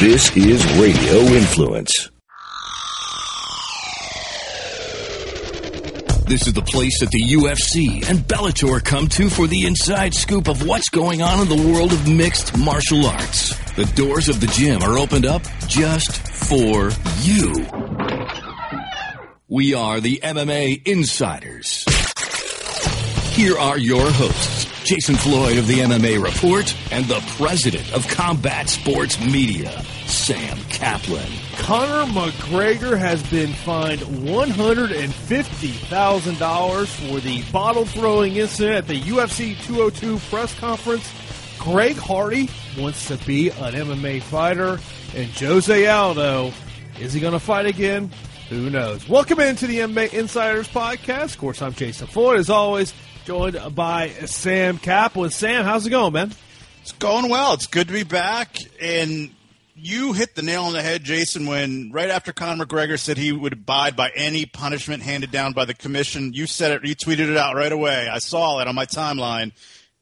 This is Radio Influence. This is the place that the UFC and Bellator come to for the inside scoop of what's going on in the world of mixed martial arts. The doors of the gym are opened up just for you. We are the MMA Insiders. Here are your hosts, Jason Floyd of the MMA Report and the president of Combat Sports Media, Sam Caplan. Conor McGregor has been fined $150,000 for the bottle throwing incident at the UFC 202 press conference. Greg Hardy wants to be an MMA fighter, and Jose Aldo, is he going to fight again? Who knows? Welcome into the MMA Insiders podcast. Of course, I'm Jason Floyd, as always, joined by Sam Caplan. Sam, how's it going, man? It's going well. It's good to be back. And you hit the nail on the head, Jason, when right after Conor McGregor said he would abide by any punishment handed down by the commission. You said it, you tweeted it out right away. I saw it on my timeline.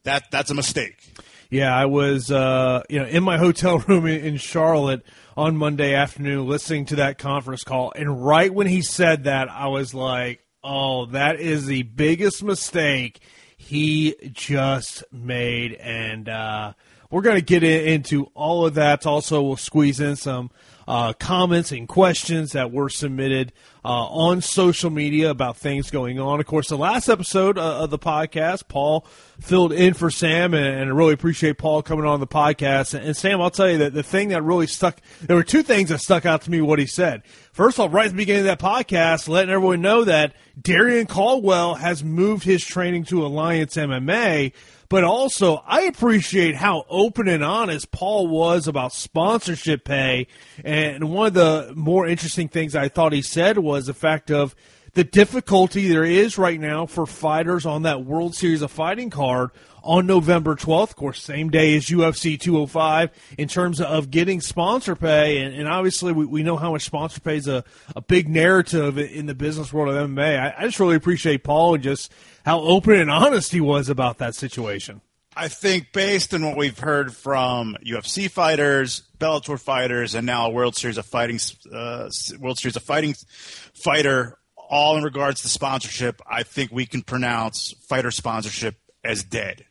That that's a mistake. Yeah, I was uh, you know in my hotel room in Charlotte on Monday afternoon listening to that conference call, and right when he said that, I was like, "Oh, that is the biggest mistake he just made." And uh, we're going to get in, into all of that. Also, we'll squeeze in some uh, comments and questions that were submitted uh, on social media about things going on. Of course, the last episode uh, of the podcast, Paul filled in for Sam, and, I really appreciate Paul coming on the podcast. And, Sam, I'll tell you that the thing that really stuck, there were two things that stuck out to me what he said. First of all, right at the beginning of that podcast, letting everyone know that Darrion Caldwell has moved his training to Alliance MMA. But also, I appreciate how open and honest Paul was about sponsorship pay. And one of the more interesting things I thought he said was the fact of the difficulty there is right now for fighters on that World Series of Fighting card on November 12th, of course, same day as UFC 205, in terms of getting sponsor pay. And, and obviously, we, we know how much sponsor pay is a, a big narrative in the business world of MMA. I, I just really appreciate Paul and just how open and honest he was about that situation. I think based on what we've heard from UFC fighters, Bellator fighters, and now World Series of Fighting, uh, World Series of Fighting fighter, all in regards to sponsorship, I think we can pronounce fighter sponsorship as dead.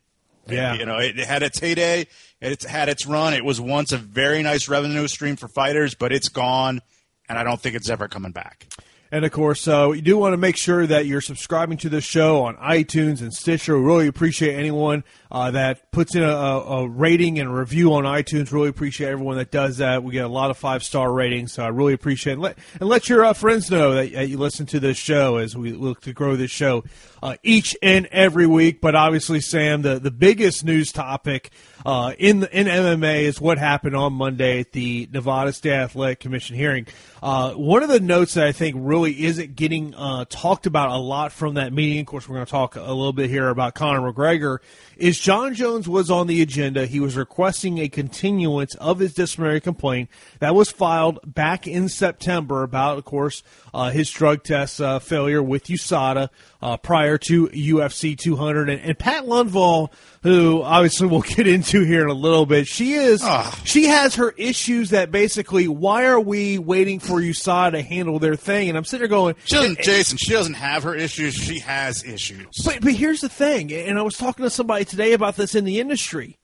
Yeah. You know, it, had its heyday, it's had its run. It was once a very nice revenue stream for fighters, but it's gone, and I don't think it's ever coming back. And of course, uh, you do want to make sure that you're subscribing to this show on iTunes and Stitcher. We really appreciate anyone uh, that puts in a, a, rating and a review on iTunes. Really appreciate everyone that does that. We get a lot of five star ratings, so I really appreciate it. And let, and let your uh, friends know that, that, you listen to this show as we look to grow this show uh, each and every week. But obviously, Sam, the, the biggest news topic uh, in in MMA is what happened on Monday at the Nevada State Athletic Commission hearing. Uh, one of the notes that I think really isn't getting uh, talked about a lot from that meeting, of course, we're going to talk a little bit here about Conor McGregor, is Jon Jones was on the agenda. He was requesting a continuance of his disciplinary complaint that was filed back in September about, of course, uh, his drug test uh, failure with USADA uh, prior to UFC 200. And, and, Pat Lundvall, who obviously we'll get into here in a little bit, she is oh. she has her issues that basically why are we waiting for USADA to handle their thing? And I'm sitting there going, she doesn't, Jason, she doesn't have her issues. She has issues. But but here's the thing, and I was talking to somebody today about this in the industry.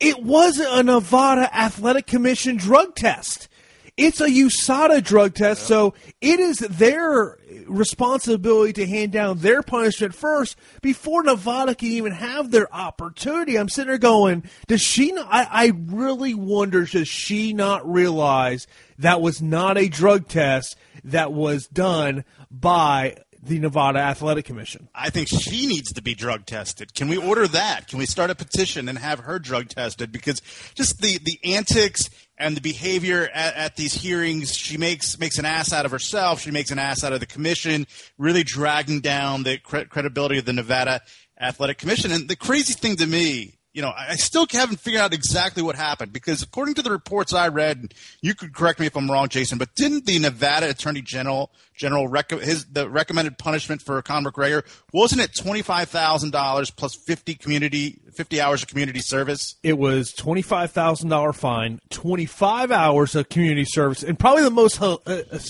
It wasn't a Nevada Athletic Commission drug test. It's a USADA drug test, so it is their responsibility to hand down their punishment first before Nevada can even have their opportunity. I'm sitting there going, does she not? I, I really wonder, does she not realize that was not a drug test that was done by the Nevada Athletic Commission. I think she needs to be drug tested. Can we order that? Can we start a petition and have her drug tested? Because just the, the antics and the behavior at, at, these hearings, she makes makes an ass out of herself. She makes an ass out of the commission, really dragging down the cre- credibility of the Nevada Athletic Commission. And the crazy thing to me you know, I still haven't figured out exactly what happened because according to the reports I read, you could correct me if I'm wrong, Jason, but didn't the Nevada Attorney General General rec- his the recommended punishment for Conor McGregor wasn't it twenty five thousand dollars plus fifty community fifty hours of community service? It was twenty five thousand dollar fine, twenty five hours of community service, and probably the most uh, uh,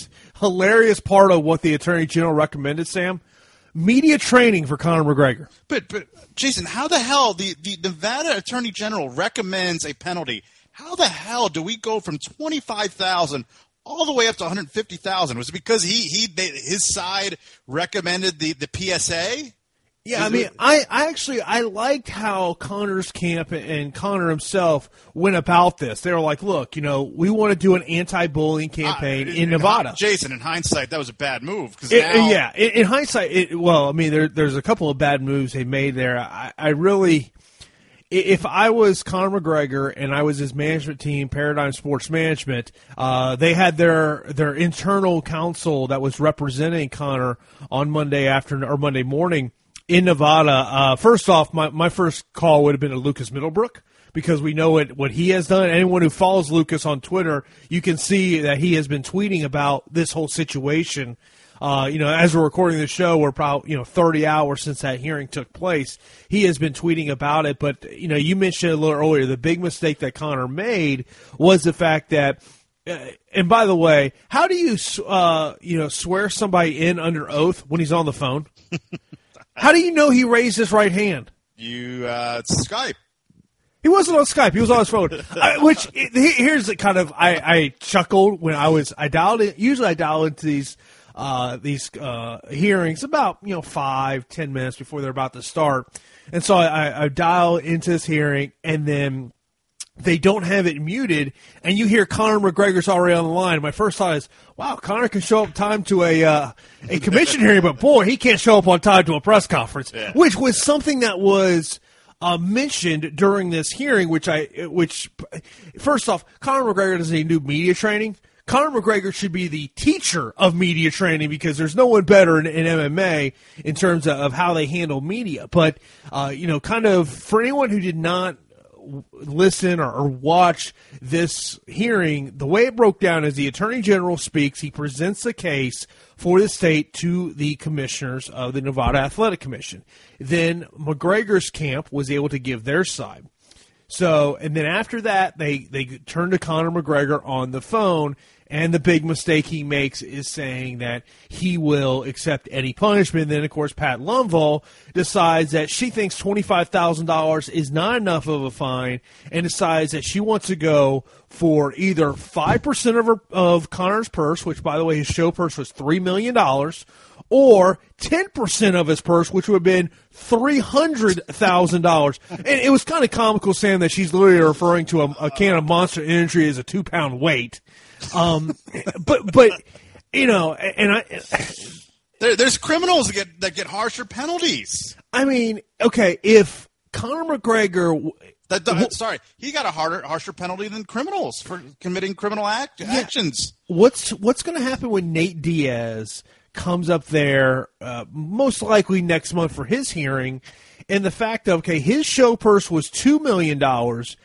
hilarious part of what the Attorney General recommended, Sam media training for Conor McGregor. But but Jason, how the hell the, the Nevada Attorney General recommends a penalty? How the hell do we go from twenty five thousand all the way up to one hundred fifty thousand? Was it because he he they, his side recommended the the PSA? Yeah, I mean, I, I actually I liked how Conor's camp and Conor himself went about this. They were like, "Look, you know, we want to do an anti-bullying uh, campaign uh, in, in, Nevada." Jason, in hindsight, that was a bad move. Cause now... yeah, in, in hindsight, it, well, I mean, there, there's a couple of bad moves they made there. I, I really, if I was Conor McGregor and I was his management team, Paradigm Sports Management, uh, they had their their internal counsel that was representing Conor on Monday afternoon or Monday morning in Nevada. Uh, first off, my, my first call would have been to Lucas Middlebrook because we know what, what he has done. Anyone who follows Lucas on Twitter, you can see that he has been tweeting about this whole situation. Uh, you know, as we're recording the show, we're probably, you know, 30 hours since that hearing took place. He has been tweeting about it. But, you know, you mentioned a little earlier, the big mistake that Conor made was the fact that uh, and by the way, how do you uh, you know swear somebody in under oath when he's on the phone? How do you know he raised his right hand? You uh, Skype. He wasn't on Skype. He was on his phone. I, which here's the kind of I, I chuckled when I was I dialed in. Usually I dial into these uh, these uh, hearings about you know five ten minutes before they're about to start, and so I, I dial into this hearing and then they don't have it muted, and you hear Conor McGregor's already on the line. My first thought is, wow, Conor can show up time to a uh, a commission hearing, but boy, he can't show up on time to a press conference, yeah. which was something that was uh, mentioned during this hearing. Which I, which first off, Conor McGregor doesn't need new media training. Conor McGregor should be the teacher of media training because there's no one better in, in MMA in terms of, of, how they handle media. But uh, you know, kind of for anyone who did not listen or, or, watch this hearing, the way it broke down is the Attorney General speaks, he presents the case for the state to the commissioners of the Nevada Athletic Commission. Then McGregor's camp was able to give their side. So, and then after that, they, they turn to Conor McGregor on the phone and the big mistake he makes is saying that he will accept any punishment. Then, of course, Pat Lundvall decides that she thinks $25,000 is not enough of a fine and decides that she wants to go for either 5% of, her, of Conor's purse, which, by the way, his show purse was $3 million, or 10% of his purse, which would have been $300,000. And it was kind of comical saying that she's literally referring to a, a can of Monster Energy as a two pound weight. Um, but but you know, and I. There, there's criminals that get that get harsher penalties. I mean, okay, if Conor McGregor. That, that, sorry, he got a harder, harsher penalty than criminals for committing criminal act, yeah. actions. What's what's going to happen when Nate Diaz comes up there, uh, most likely next month for his hearing, and the fact of okay, his show purse was two million dollars,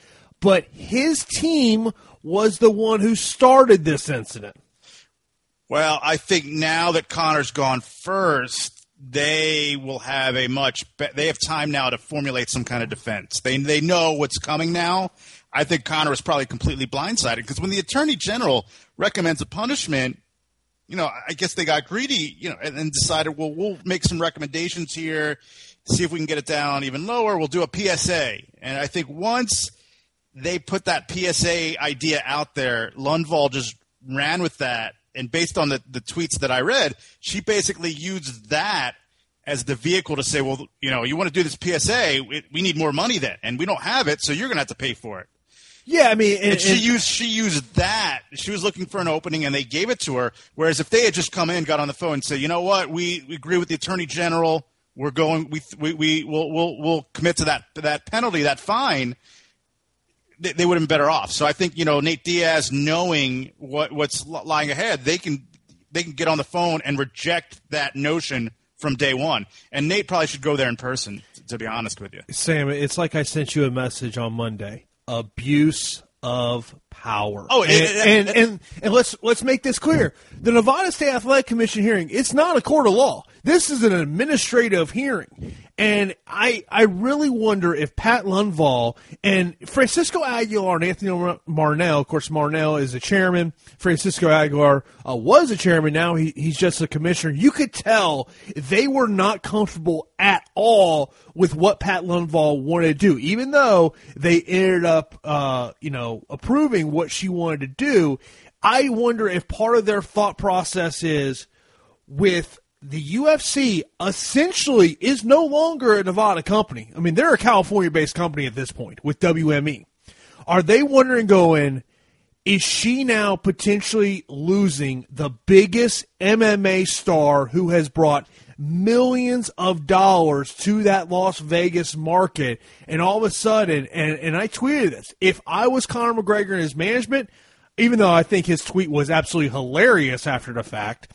but his team was the one who started this incident. Well, I think now that Conor's gone first, they will have a much be- they have time now to formulate some kind of defense. They they know what's coming now. I think Conor was probably completely blindsided because when the attorney general recommends a punishment, you know, I guess they got greedy, you know, and, and decided, well, we'll make some recommendations here, see if we can get it down even lower. We'll do a PSA, and I think once they put that PSA idea out there, Lundvall just ran with that, and based on the, the tweets that I read, she basically used that as the vehicle to say, well, you know, you want to do this PSA, we, we need more money then, and we don't have it, so you're going to have to pay for it. Yeah, I mean, and, And she and- used she used that. She was looking for an opening, and they gave it to her. Whereas if they had just come in, got on the phone, and said, "You know what? We, we agree with the attorney general. We're going. We we we will we'll, we'll commit to that that penalty, that fine." They, they would have been better off. So I think you know Nate Diaz, knowing what what's lying ahead, they can they can get on the phone and reject that notion from day one. And Nate probably should go there in person. To be honest with you. Sam, it's like I sent you a message on Monday. Abuse of power. Oh, and, it- and, and and let's let's make this clear: the Nevada State Athletic Commission hearing it's not a court of law. This is an administrative hearing, and I I really wonder if Pat Lundvall and Francisco Aguilar and Anthony Marnell, of course, Marnell is a chairman. Francisco Aguilar uh, was a chairman. Now he, he's just a commissioner. You could tell they were not comfortable at all with what Pat Lundvall wanted to do, even though they ended up, uh, you know, approving what she wanted to do. I wonder if part of their thought process is with the UFC essentially is no longer a Nevada company. I mean, they're a California based company at this point with WME. Are they wondering going, is she now potentially losing the biggest MMA star who has brought millions of dollars to that Las Vegas market? And all of a sudden, and, and I tweeted this, if I was Conor McGregor and his management, even though I think his tweet was absolutely hilarious after the fact,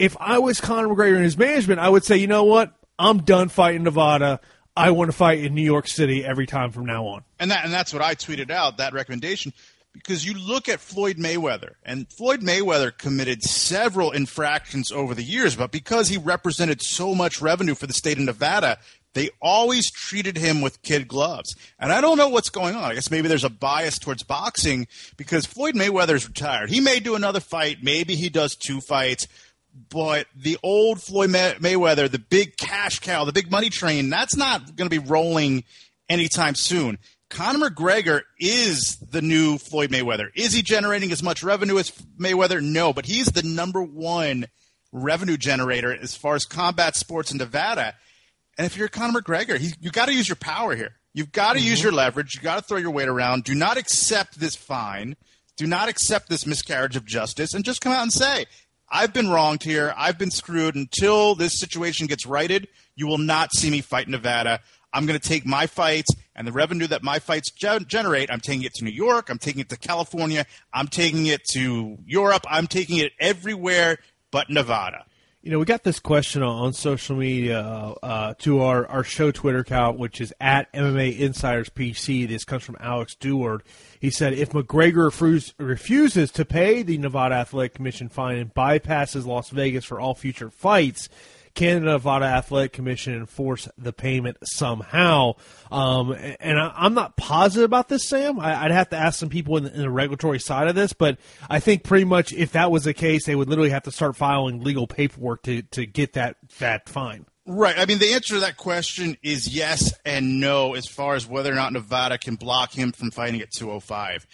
if I was Conor McGregor and his management, I would say, you know what? I'm done fighting Nevada. I want to fight in New York City every time from now on. and that and that's what I tweeted out that recommendation because you look at Floyd Mayweather and Floyd Mayweather committed several infractions over the years, but because he represented so much revenue for the state of Nevada, they always treated him with kid gloves. And I don't know what's going on. I guess maybe there's a bias towards boxing because Floyd Mayweather's retired. He may do another fight, maybe he does two fights, but the old Floyd May- Mayweather, the big cash cow, the big money train, that's not going to be rolling anytime soon. Conor McGregor is the new Floyd Mayweather. Is he generating as much revenue as Mayweather? No, but he's the number one revenue generator as far as combat sports in Nevada. And if you're Conor McGregor, he, you got to use your power here. You've got to use mm-hmm. your leverage. You've got to throw your weight around. Do not accept this fine. Do not accept this miscarriage of justice, and just come out and say, "I've been wronged here. I've been screwed." Until this situation gets righted, you will not see me fight Nevada. I'm going to take my fights and the revenue that my fights ge- generate. I'm taking it to New York. I'm taking it to California. I'm taking it to Europe. I'm taking it everywhere but Nevada. You know, we got this question on, social media uh, to our, our show Twitter account, which is at MMA Insiders PC. This comes from Alex Deward. He said, if McGregor refuse, refuses to pay the Nevada Athletic Commission fine and bypasses Las Vegas for all future fights, can the Nevada Athletic Commission enforce the payment somehow? Um, and I, I'm not positive about this, Sam. I, I'd have to ask some people in the, in the regulatory side of this, but I think pretty much if that was the case, they would literally have to start filing legal paperwork to, to get that that fine. Right. I mean, the answer to that question is yes and no as far as whether or not Nevada can block him from fighting at 205.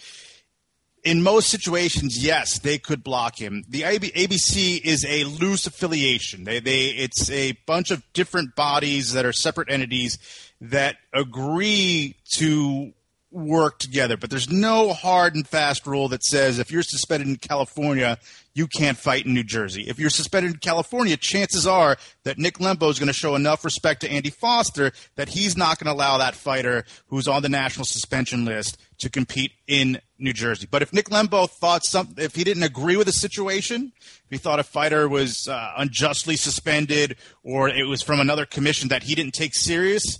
In most situations, yes, they could block him. The ABC is a loose affiliation. They, they, it's a bunch of different bodies that are separate entities that agree to work together. But there's no hard and fast rule that says if you're suspended in California, you can't fight in New Jersey. If you're suspended in California, chances are that Nick Lembo is going to show enough respect to Andy Foster that he's not going to allow that fighter who's on the national suspension list to compete in New Jersey. But if Nick Lembo thought some, if he didn't agree with the situation, if he thought a fighter was uh, unjustly suspended or it was from another commission that he didn't take serious,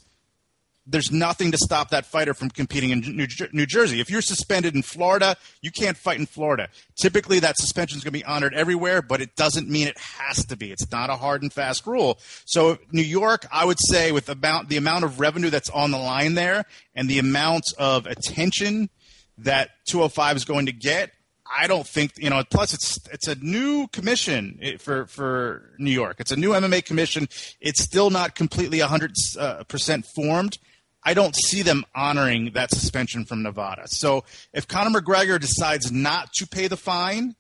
there's nothing to stop that fighter from competing in New, New Jersey. If you're suspended in Florida, you can't fight in Florida. Typically, that suspension is going to be honored everywhere, but it doesn't mean it has to be. It's not a hard and fast rule. So, New York, I would say, with about the amount of revenue that's on the line there and the amount of attention that 205 is going to get, I don't think you know. Plus, it's it's a new commission eh, for for New York. It's a new MMA commission. It's still not completely 100 uh, percent formed. I don't see them honoring that suspension from Nevada. So if Conor McGregor decides not to pay the fine,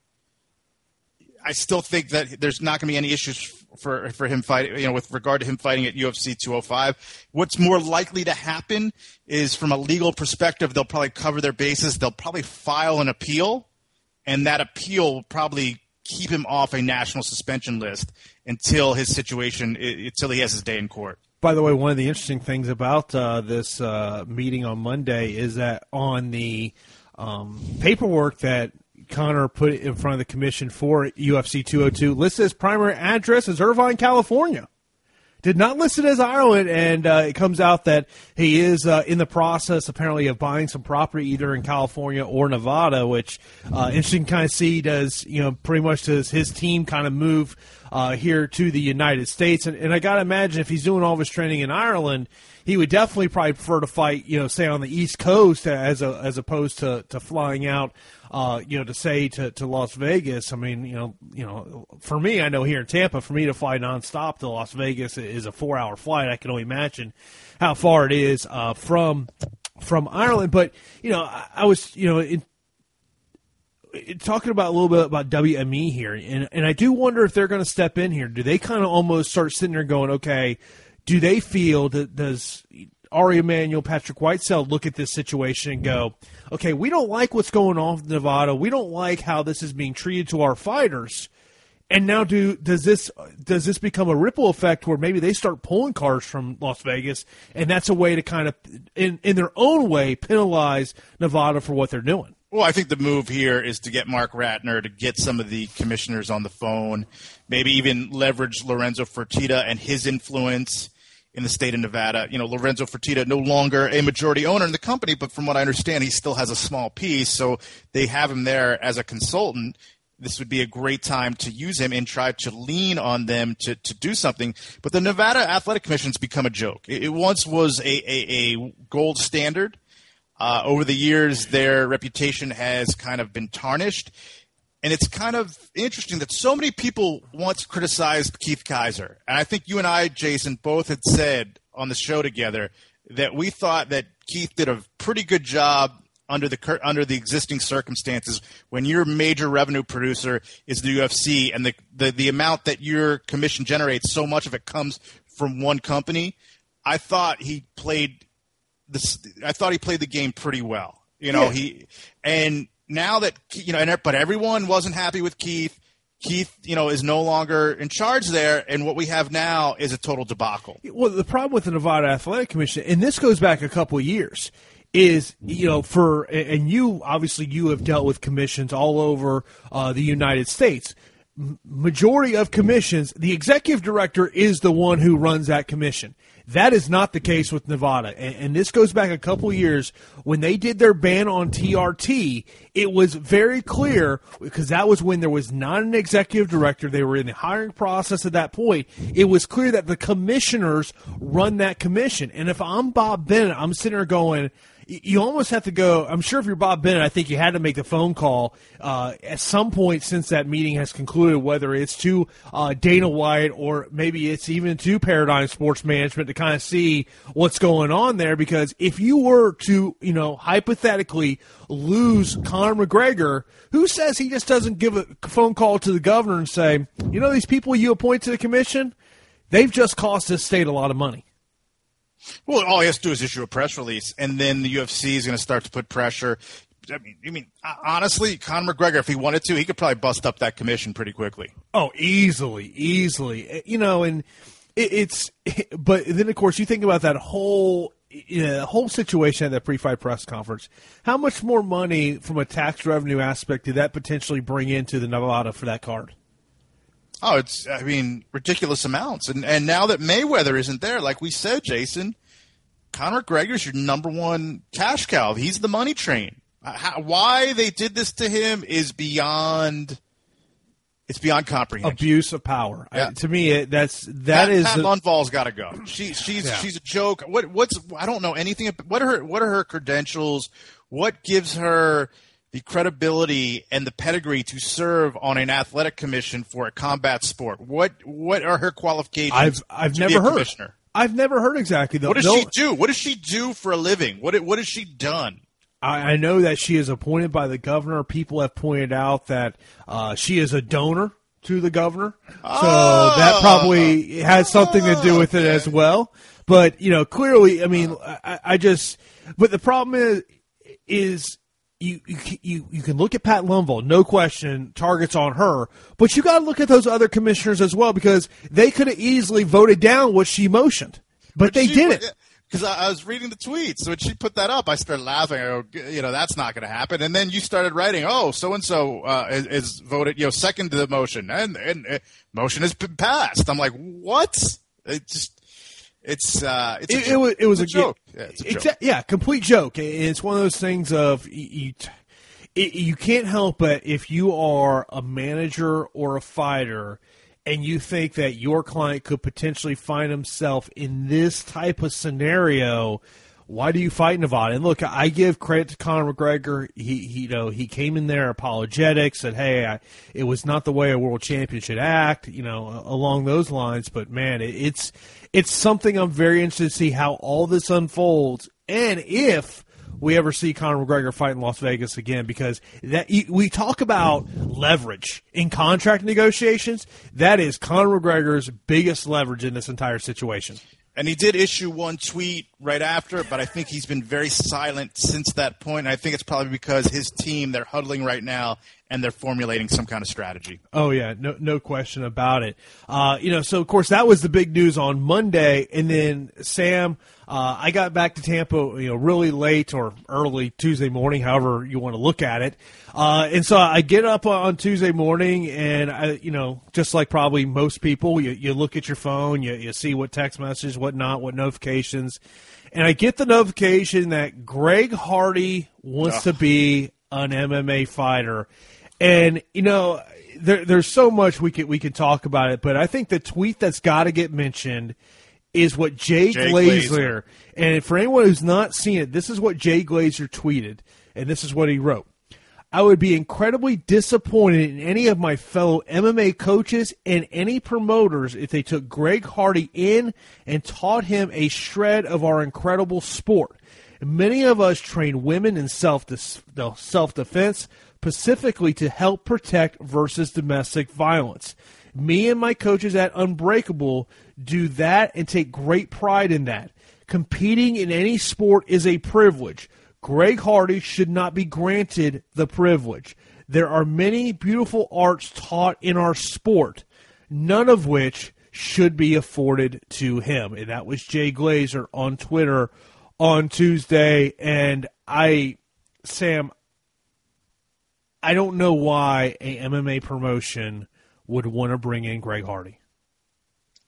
I still think that there's not going to be any issues for for him fighting. You know, with regard to him fighting at UFC 205. What's more likely to happen is, from a legal perspective, they'll probably cover their bases. They'll probably file an appeal, and that appeal will probably keep him off a national suspension list until his situation until he has his day in court. By the way, one of the interesting things about uh, this uh, meeting on Monday is that on the um, paperwork that Conor put in front of the commission for UFC 202 listed his primary address as Irvine, California. Did not list it as Ireland, and uh, it comes out that he is uh, in the process, apparently, of buying some property either in California or Nevada. Which uh, interesting, kind of see does you know pretty much does his team kind of move uh, here to the United States, and, and I got to imagine if he's doing all of his training in Ireland, he would definitely probably prefer to fight, you know, say on the East Coast as a, as opposed to, to flying out uh, you know, to say to, to Las Vegas, I mean, you know, you know, for me, I know here in Tampa, for me to fly nonstop to Las Vegas is a four hour flight. I can only imagine how far it is uh, from from Ireland. But you know, I, I was, you know, in talking about a little bit about WME here, and and I do wonder if they're going to step in here. Do they kind of almost start sitting there going, okay? Do they feel that does Ari Emanuel, Patrick Whitesell look at this situation and go, okay, we don't like what's going on in Nevada. We don't like how this is being treated to our fighters. And now, do does this does this become a ripple effect where maybe they start pulling cars from Las Vegas, and that's a way to kind of, in in their own way, penalize Nevada for what they're doing? Well, I think the move here is to get Marc Ratner to get some of the commissioners on the phone, maybe even leverage Lorenzo Fertitta and his influence in the state of Nevada. You know, Lorenzo Fertitta no longer a majority owner in the company, but from what I understand, he still has a small piece. So they have him there as a consultant. This would be a great time to use him and try to lean on them to, to do something. But the Nevada Athletic Commission's become a joke. It, it once was a, a, a gold standard. Uh, over the years, their reputation has kind of been tarnished. And it's kind of interesting that so many people once criticized Keith Kizer. And I think you and I, Jason, both had said on the show together that we thought that Keith did a pretty good job under the under the existing circumstances when your major revenue producer is the UFC and the, the, the amount that your commission generates so much of it comes from one company I thought he played this I thought he played the game pretty well you know yeah. he and now that you know, and, but everyone wasn't happy with Keith. Keith, you know, is no longer in charge there, and what we have now is a total debacle. Well, the problem with the Nevada Athletic Commission, and this goes back a couple of years, is you know for and you obviously you have dealt with commissions all over uh, the United States majority of commissions, the executive director is the one who runs that commission. That is not the case with Nevada. And, and, this goes back a couple years when they did their ban on TRT. It was very clear because that was when there was not an executive director. They were in the hiring process at that point. It was clear that the commissioners run that commission. And if I'm Bob Bennett, I'm sitting there going, you almost have to go. I'm sure if you're Bob Bennett, I think you had to make the phone call uh, at some point since that meeting has concluded, whether it's to uh, Dana White or maybe it's even to Paradigm Sports Management to kind of see what's going on there. Because if you were to, you know, hypothetically lose Conor McGregor, who says he just doesn't give a phone call to the governor and say, you know, these people you appoint to the commission, they've just cost this state a lot of money. Well, all he has to do is issue a press release, and then the UFC is going to start to put pressure. I mean, I mean, honestly, Conor McGregor, if he wanted to, he could probably bust up that commission pretty quickly. Oh, easily, easily. Eh, you know, and it, it's, but then of course you think about that whole you know, whole situation at that pre-fight press conference. How much more money from a tax revenue aspect did that potentially bring into the Nevada for that card? Oh, it's I mean ridiculous amounts, and and now that Mayweather isn't there, like we said, Jason, Conor McGregor's your number one cash cow. He's the money train. Uh, how, why they did this to him is beyond. It's beyond comprehension. Abuse of power. Yeah. I, to me, it, that's that Pat, is Pat Lundvall's got to go. She she's yeah. she's a joke. What what's I don't know anything. What are her what are her credentials? What gives her the credibility and the pedigree to serve on an athletic commission for a combat sport? What what are her qualifications? I've I've never heard. I've never heard exactly though. What does No- she do? What does she do for a living? What what has she done? I, I know that she is appointed by the governor. People have pointed out that uh, she is a donor to the governor, so that probably has something to do with it as well. But you know, clearly, I mean, I, I just. But the problem is, is you you you you can look at Pat Lundvall, no question, targets on her, but you got to look at those other commissioners as well because they could have easily voted down what she motioned, but, they didn't. Because I, I was reading the tweets, so when she put that up, I started laughing. I go, you know, that's not going to happen. And then you started writing, oh, so and so is is voted, you know, second to the motion, and and uh, motion has been passed. I'm like, what? It just, it's uh, it's a it, joke. it was it was It's a, joke. Yeah, it's a joke. Yeah, complete joke. And It's one of those things of you, you, it, you can't help but if you are a manager or a fighter and you think that your client could potentially find himself in this type of scenario, why do you fight Nevada? And look, I give credit to Conor McGregor. He, he you know, he came in there apologetic, said, "Hey, I, it was not the way a world champion should act," you know, along those lines. But man, it, it's it's something I'm very interested to see how all this unfolds, and if we ever see Conor McGregor fight in Las Vegas again, because that we talk about leverage in contract negotiations. That is Conor McGregor's biggest leverage in this entire situation. And he did issue one tweet right after, but I think he's been very silent since that point. And I think it's probably because his team, they're huddling right now and they're formulating some kind of strategy. Oh yeah, no no question about it. Uh, you know, so of course that was the big news on Monday, and then Sam, uh, I got back to Tampa, you know, really late or early Tuesday morning, however you want to look at it. Uh, and so I get up on Tuesday morning, and I, you know, just like probably most people, you, you look at your phone, you, you see what text messages, what not, what notifications, and I get the notification that Greg Hardy wants to be an MMA fighter. And you know, there, there's so much we could we could talk about it, but I think the tweet that's got to get mentioned is what Jay, Jay Glazer, Glazer. and for anyone who's not seen it, this is what Jay Glazer tweeted, and this is what he wrote. I would be incredibly disappointed in any of my fellow MMA coaches and any promoters if they took Greg Hardy in and taught him a shred of our incredible sport. Many of us train women in self self defense, specifically to help protect versus domestic violence. Me and my coaches at Unbreakable do that and take great pride in that. Competing in any sport is a privilege. Greg Hardy should not be granted the privilege. There are many beautiful arts taught in our sport, none of which should be afforded to him. And that was Jay Glazer on Twitter on Tuesday. And I, Sam, I don't know why a MMA promotion would want to bring in Greg Hardy.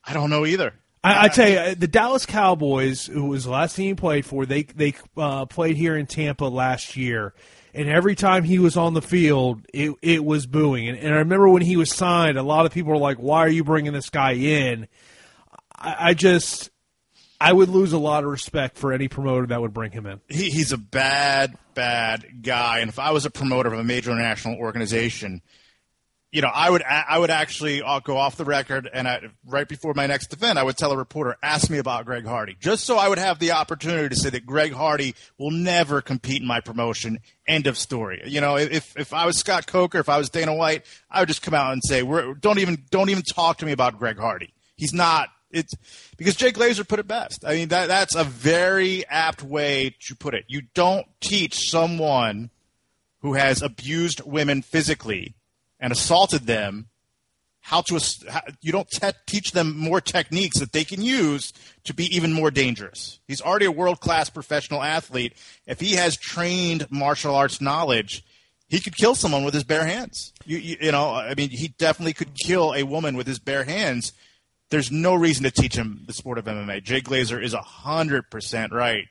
I don't know either. I, I tell you, the Dallas Cowboys, who was the last team he played for, they they uh, played here in Tampa last year, and every time he was on the field, it it was booing. And, and I remember when he was signed, a lot of people were like, "Why are you bringing this guy in?" I, I just, I would lose a lot of respect for any promoter that would bring him in. He, he's a bad, bad guy. And if I was a promoter of a major international organization, you know, I would I would actually I'll go off the record and I, right before my next event, I would tell a reporter, ask me about Greg Hardy, just so I would have the opportunity to say that Greg Hardy will never compete in my promotion. End of story. You know, if if I was Scott Coker, if I was Dana White, I would just come out and say, We're, don't even don't even talk to me about Greg Hardy. He's not. It's because Jay Glazer put it best. I mean, that that's a very apt way to put it. You don't teach someone who has abused women physically and assaulted them how to you don't te- teach them more techniques that they can use to be even more dangerous he's already a world-class professional athlete if he has trained martial arts knowledge he could kill someone with his bare hands you, you, you know i mean he definitely could kill a woman with his bare hands there's no reason to teach him the sport of mma jay glazer is 100% right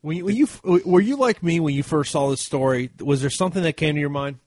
When you, when you were you like me when you first saw this story? Was there something that came to your mind?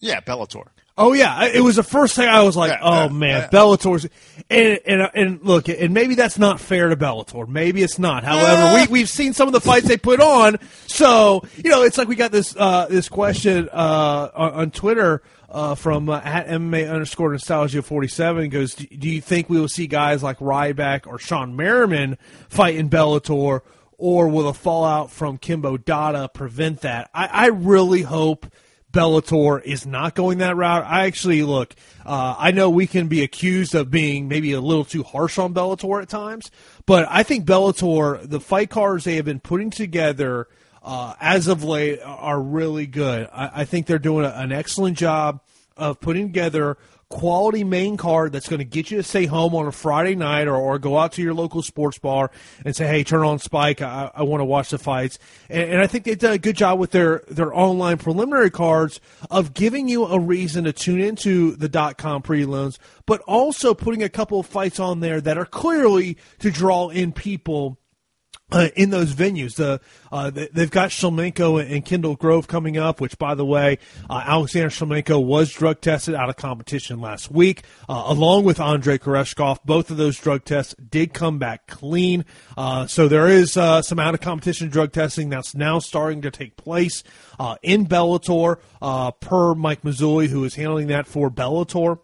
yeah bellator Oh yeah, it was the first thing I was like, Yeah, "Oh yeah, man, yeah. Bellator's." And, and and look, and maybe that's not fair to Bellator. Maybe it's not. However, we we've seen some of the fights they put on, so you know, it's like we got this uh, this question uh, on, on Twitter. Uh, from uh, at MMA underscore nostalgia 47 goes, Do you think we will see guys like Ryback or Shawne Merriman fight in Bellator, or will the fallout from Kimbo Dada prevent that? I, I really hope Bellator is not going that route. I actually look. Uh, I know we can be accused of being maybe a little too harsh on Bellator at times, but I think Bellator, the fight cards they have been putting together uh, as of late, are really good. I, I think they're doing a, an excellent job of putting together quality main card that's going to get you to stay home on a Friday night or, or go out to your local sports bar and say, hey, turn on Spike. I, I want to watch the fights. And, and I think they've done a good job with their, their online preliminary cards of giving you a reason to tune into the dot com prelims, but also putting a couple of fights on there that are clearly to draw in people uh, in those venues. The uh, they've got Shlemenko and Kendall Grove coming up, which, by the way, uh, Alexander Shlemenko was drug tested out of competition last week, uh, along with Andrei Koreshkov. Both of those drug tests did come back clean. Uh, so there is uh, some out of competition drug testing that's now starting to take place in Bellator, per Mike Mazzulli, who is handling that for Bellator.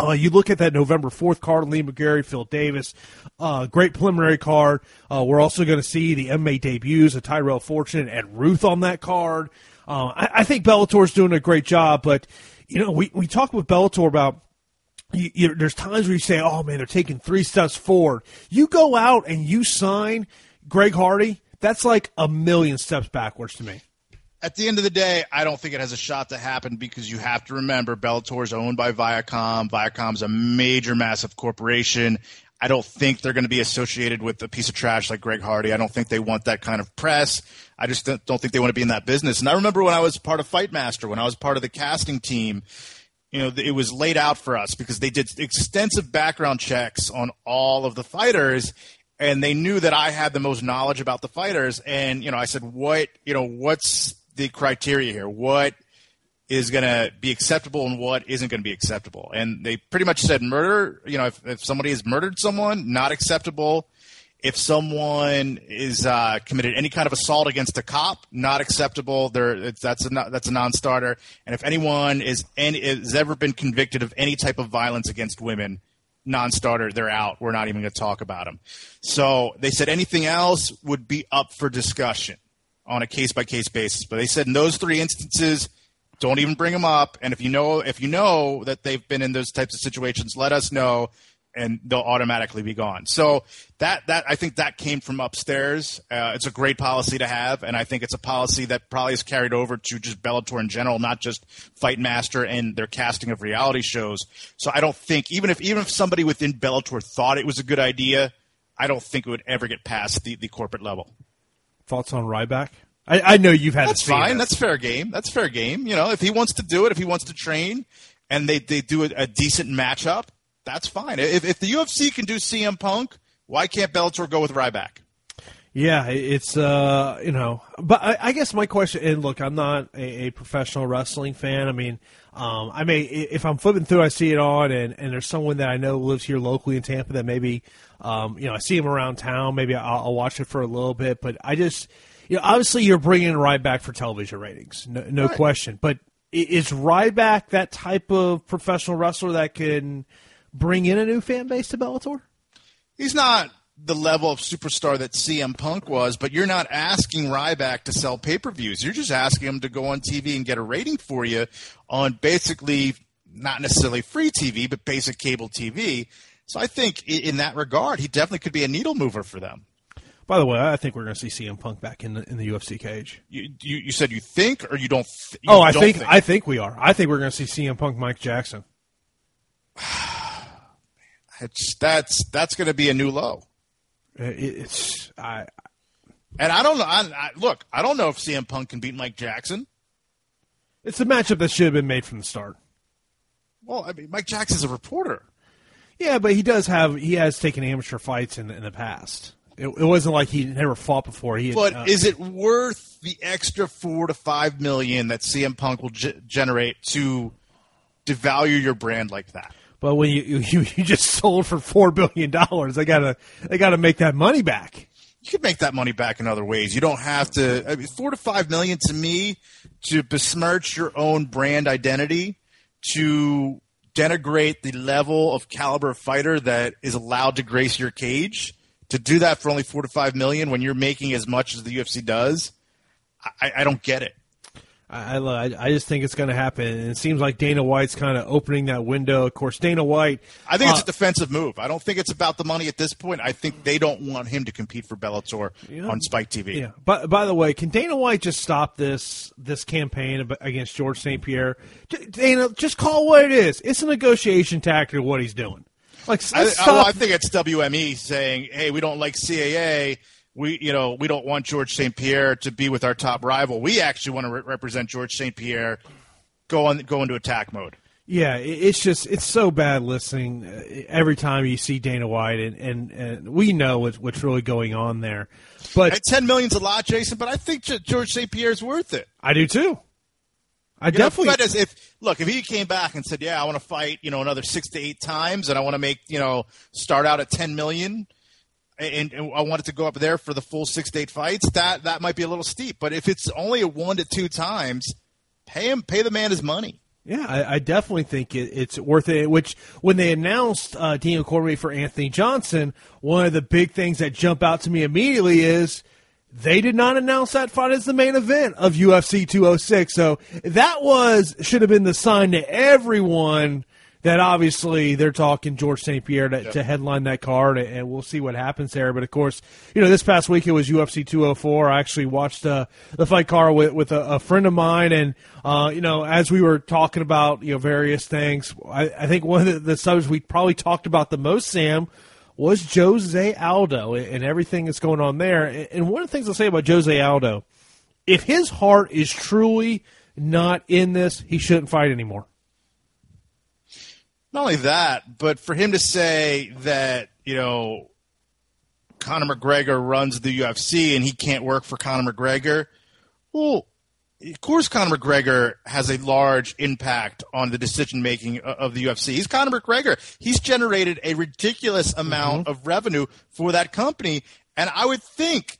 Uh, you look at that November 4th card, Liam McGeary, Phil Davis. Uh, great preliminary card. Uh, we're also going to see the MMA debuts of Tyrell Fortune and Ruth on that card. Uh, I, I, think Bellator's doing a great job, but, you know, we, we talk with Bellator about you, you, there's times where you say, oh, man, they're taking three steps forward. You go out and you sign Greg Hardy, that's like a million steps backwards to me at the end of the day, I don't think it has a shot to happen because you have to remember Bellator is owned by Viacom. Viacom's a major, massive corporation. I don't think they're going to be associated with a piece of trash like Greg Hardy. I don't think they want that kind of press. I just don't think they want to be in that business. And I remember when I was part of Fightmaster, when I was part of the casting team, you know, it was laid out for us because they did extensive background checks on all of the fighters and they knew that I had the most knowledge about the fighters. And, you know, I said, what, you know, what's the criteria here. What is going to be acceptable and what isn't going to be acceptable. And they pretty much said murder, you know, if, if somebody has murdered someone, not acceptable. If someone is uh, committed any kind of assault against a cop, not acceptable. There, that's a that's a non-starter. And if anyone is any, has ever been convicted of any type of violence against women, non-starter, they're out. We're not even going to talk about them. So they said anything else would be up for discussion on a case by case basis. But they said in those three instances, don't even bring them up. And if you know if you know that they've been in those types of situations, let us know, and they'll automatically be gone. So that that I think that came from upstairs. Uh, it's a great policy to have, and I think it's a policy that probably is carried over to just Bellator in general, not just Fight Master and their casting of reality shows. So I don't think even if even if somebody within Bellator thought it was a good idea, I don't think it would ever get past the, the corporate level. Thoughts on Ryback? I, I know you've had. That's fine. That's fair game. That's fair game. You know, if he wants to do it, if he wants to train, and they they do a, a decent matchup, that's fine. If if the UFC can do CM Punk, why can't Bellator go with Ryback? Yeah, it's uh, you know, but I, I, guess my question. And look, I'm not a, a professional wrestling fan. I mean, um, I may if I'm flipping through, I see it on, and, and there's someone that I know lives here locally in Tampa that maybe, um, you know, I see him around town. Maybe I'll, I'll watch it for a little bit, but I just, you know, obviously you're bringing Ryback for television ratings, no, no right. question. But is Ryback that type of professional wrestler that can bring in a new fan base to Bellator? He's not the level of superstar that CM Punk was, but you're not asking Ryback to sell pay per views. You're just asking him to go on TV and get a rating for you on basically not necessarily free TV, but basic cable TV. So I think in that regard, he definitely could be a needle mover for them. By the way, I think we're going to see CM Punk back in the in the UFC cage. You you, you said you think, or you don't? Th- you oh, I think, think, I think we are. I think we're going to see CM Punk, Mike Jackson. it's that's that's going to be a new low. Uh, it's I, and I don't know. I, I, look, I don't know if CM Punk can beat Mike Jackson. It's a matchup that should have been made from the start. Well, I mean, Mike Jackson's a reporter. Yeah, but he does have he has taken amateur fights in in the past. It, it wasn't like he never fought before. He, but uh, is it worth the extra four to five million that CM Punk will g- generate to devalue your brand like that? But when you, you you just sold for four billion dollars, they gotta they gotta make that money back. You could make that money back in other ways. You don't have to. I mean, four to five million to me to besmirch your own brand identity to denigrate the level of caliber fighter that is allowed to grace your cage. To do that for only four to five million when you're making as much as the UFC does, I, I don't get it. I, I, I just think it's going to happen. And it seems like Dana White's kind of opening that window. Of course, Dana White. I think uh, it's a defensive move. I don't think it's about the money at this point. I think they don't want him to compete for Bellator on Spike TV. Yeah. But by the way, can Dana White just stop this this campaign against George St. Pierre? Dana, just call what it is. It's a negotiation tactic of what he's doing. Like, I, I, I think it's WME saying, "Hey, we don't like CAA." We you know we don't want George St. Pierre to be with our top rival. We actually want to re- represent George St. Pierre. Go on, go into attack mode. Yeah, it's just it's so bad listening uh, every time you see Dana White, and and, and we know what's, what's really going on there. But and ten million's a lot, Jason. But I think George St. Pierre's worth it. I do too. I you definitely. Know, if look, if he came back and said, "Yeah, I want to fight, you know, another six to eight times, and I want to make, you know, start out at ten million, and, and, I wanted to go up there for the full six to eight fights, that that might be a little steep. But if it's only a one to two times, pay him, pay the man his money. Yeah, I, I definitely think it, it's worth it. Which when they announced uh, Daniel Cormier for Anthony Johnson, one of the big things that jump out to me immediately is they did not announce that fight as the main event of UFC 206. So that was should have been the sign to everyone that obviously they're talking George St. Pierre to, yep. to, headline that card, and we'll see what happens there. But of course, you know, this past week it was UFC 204. I actually watched uh, the fight card with, with a, a friend of mine, and uh, you know, as we were talking about you know various things, I, I think one of the, the subjects we probably talked about the most, Sam, was Jose Aldo and everything that's going on there. And one of the things I'll say about Jose Aldo, if his heart is truly not in this, he shouldn't fight anymore not only that, but for him to say that, you know, Conor McGregor runs the UFC and he can't work for Conor McGregor, well, of course Conor McGregor has a large impact on the decision making of the UFC. He's Conor McGregor. He's generated a ridiculous amount mm-hmm. of revenue for that company. And I would think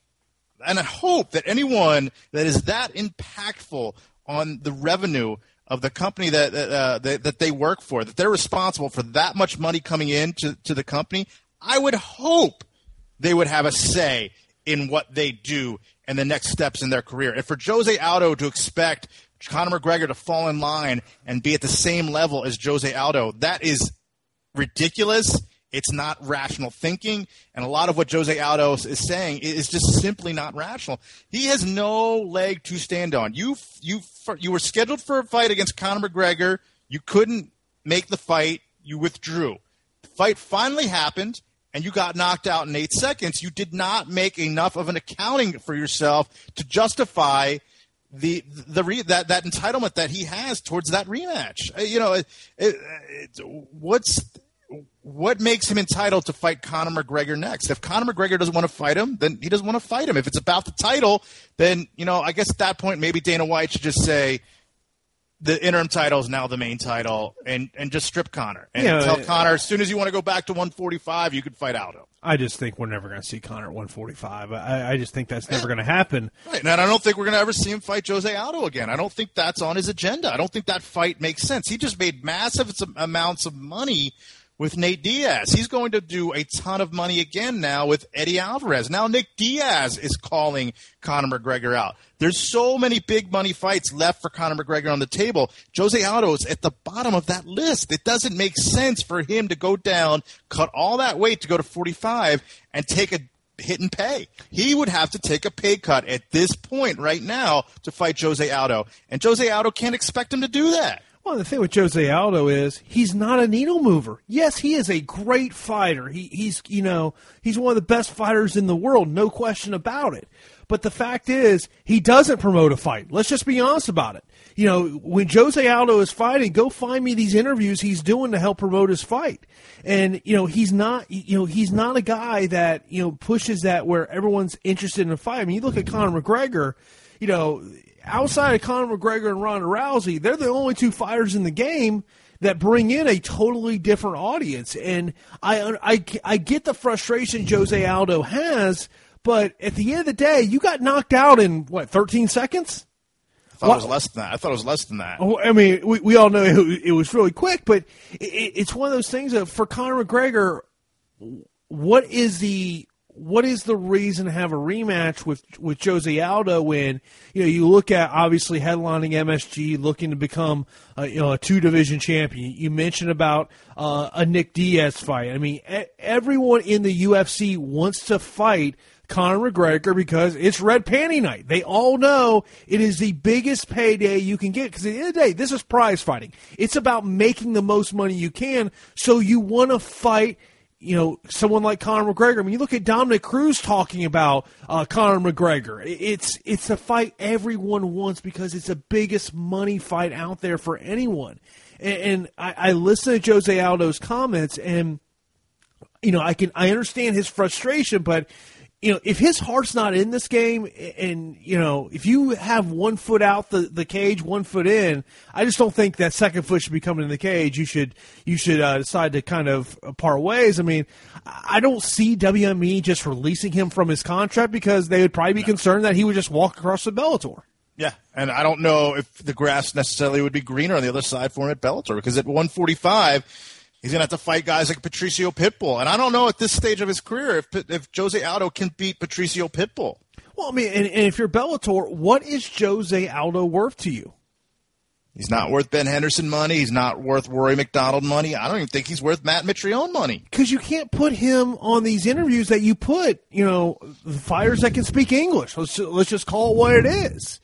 and I hope that anyone that is that impactful on the revenue – of the company that uh, that, that they work for, that they're responsible for that much money coming in to, to the company, I would hope they would have a say in what they do and the next steps in their career. And for Jose Aldo to expect Conor McGregor to fall in line and be at the same level as Jose Aldo, that is ridiculous. It's not rational thinking, and a lot of what Jose Aldo is saying is just simply not rational. He has no leg to stand on. You you you were scheduled for a fight against Conor McGregor. You couldn't make the fight. You withdrew. The fight finally happened, and you got knocked out in eight seconds. You did not make enough of an accounting for yourself to justify the the re, that that entitlement that he has towards that rematch. Uh, you know, it, it, it, what's what makes him entitled to fight Conor McGregor next? If Conor McGregor doesn't want to fight him, then he doesn't want to fight him. If it's about the title, then you know, I guess at that point maybe Dana White should just say the interim title is now the main title, and and just strip Conor and yeah, tell uh, Conor as soon as you want to go back to 145, you could fight Aldo. I just think we're never going to see Conor at 145. I, I just think that's never going to happen. Right, and I don't think we're going to ever see him fight Jose Aldo again. I don't think that's on his agenda. I don't think that fight makes sense. He just made massive amounts of money with Nate Diaz. He's going to do a ton of money again now with Eddie Alvarez. Now Nick Diaz is calling Conor McGregor out. There's so many big money fights left for Conor McGregor on the table. Jose Aldo is at the bottom of that list. It doesn't make sense for him to go down, cut all that weight to go to 45 and take a hit and pay. He would have to take a pay cut at this point right now to fight Jose Aldo. And Jose Aldo can't expect him to do that. Well, the thing with Jose Aldo is he's not a needle mover. Yes, he is a great fighter. He, he's you know he's one of the best fighters in the world, no question about it. But the fact is, he doesn't promote a fight. Let's just be honest about it. You know, when Jose Aldo is fighting, go find me these interviews he's doing to help promote his fight. And you know, he's not you know he's not a guy that you know pushes that where everyone's interested in a fight. I mean, you look at Conor McGregor. You know, outside of Conor McGregor and Ronda Rousey, they're the only two fighters in the game that bring in a totally different audience. And I, I, I get the frustration Jose Aldo has, but at the end of the day, you got knocked out in what, 13 seconds? thought it was less than that. I thought it was less than that. Oh, I mean, we, we all know it, it was really quick, but it, it's one of those things that for Conor McGregor, what is the what is the reason to have a rematch with with Jose Aldo when you know you look at obviously headlining MSG, looking to become a, you know a two division champion. You mentioned about uh, a Nick Diaz fight. I mean, everyone in the UFC wants to fight Conor McGregor because it's red panty night. They all know it is the biggest payday you can get because at the end of the day, this is prize fighting. It's about making the most money you can. So you want to fight you know, someone like Conor McGregor. I mean, you look at Dominick Cruz talking about uh, Conor McGregor. It's it's a fight everyone wants because it's the biggest money fight out there for anyone. And, and I, I listen to Jose Aldo's comments, and you know, I can I understand his frustration, but you know, if his heart's not in this game, and you know, if you have one foot out the, the cage, one foot in, I just don't think that second foot should be coming in the cage. You should you should uh, decide to kind of part ways. I mean, I don't see WME just releasing him from his contract because they would probably be concerned that he would just walk across the Bellator. Yeah, and I don't know if the grass necessarily would be greener on the other side for him at Bellator because at 145 He's going to have to fight guys like Patricio Pitbull. And I don't know at this stage of his career if, if Jose Aldo can beat Patricio Pitbull. Well, I mean, and, and if you're Bellator, what is Jose Aldo worth to you? He's not worth Ben Henderson money. He's not worth Rory MacDonald money. I don't even think he's worth Matt Mitrione money. Because you can't put him on these interviews that you put, you know, fighters that can speak English. Let's let's just call it what it is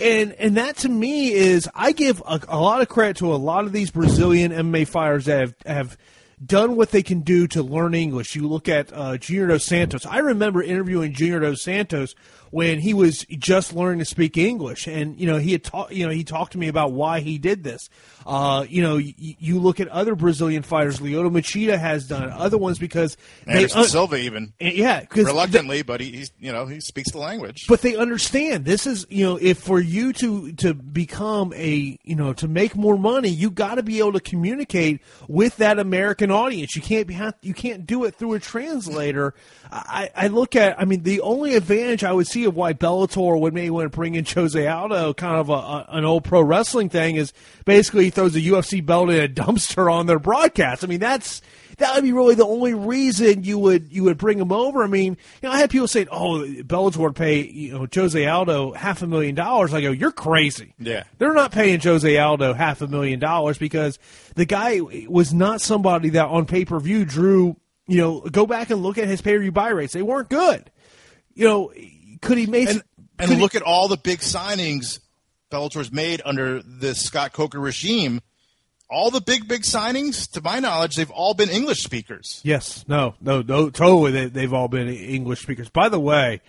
and and that to me is I give a, a, lot of credit to a lot of these Brazilian MMA fighters that have have done what they can do to learn English. You look at uh, Junior dos Santos. I remember interviewing Junior dos Santos when he was just learning to speak English, and you know he had talked. You know he talked to me about why he did this. Uh, you know, y- you look at other Brazilian fighters. Lyoto Machida has done other ones because Anderson they, Silva even yeah, Cause reluctantly, but he, he's you know he speaks the language. But they understand this is you know if for you to to become a you know to make more money, you got to be able to communicate with that American audience. You can't be you can't do it through a translator. I, I look at I mean the only advantage I would see of why Bellator would maybe want to bring in Jose Aldo, kind of a, a, an old pro wrestling thing, is basically he throws a UFC belt in a dumpster on their broadcast. I mean, that's that would be really the only reason you would you would bring him over. I mean, you know, I had people saying, "Oh, Bellator would pay you know Jose Aldo half a million dollars." I go, "You're crazy." Yeah, they're not paying Jose Aldo half a million dollars because the guy was not somebody that on pay per view drew. You know, go back and look at his pay per view buy rates; they weren't good. You know, could he make and, and look he, at all the big signings Bellator's made under this Scott Coker regime? All the big, big signings, to my knowledge, they've all been English speakers. Yes, no, no, no, totally. They, have all been English speakers. By the way,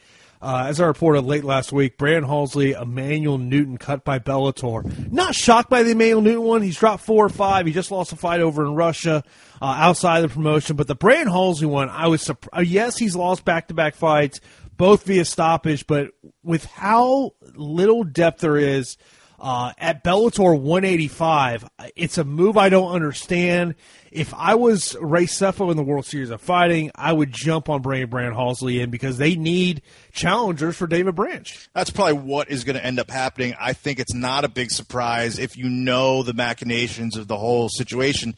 uh, as I reported late last week, Brandon Halsey, Emmanuel Newton cut by Bellator. Not shocked by the Emmanuel Newton one. He's dropped four or five. He just lost a fight over in Russia uh, outside of the promotion. But the Brandon Halsey one, I was surprised. Uh, yes, he's lost back to back fights both via stoppage, but with how little depth there is uh, at Bellator 185, it's a move I don't understand. If I was Ray Sefo in the World Series of Fighting, I would jump on Brandon Brand Halsey in because they need challengers for David Branch. That's probably what is going to end up happening. I think it's not a big surprise if you know the machinations of the whole situation.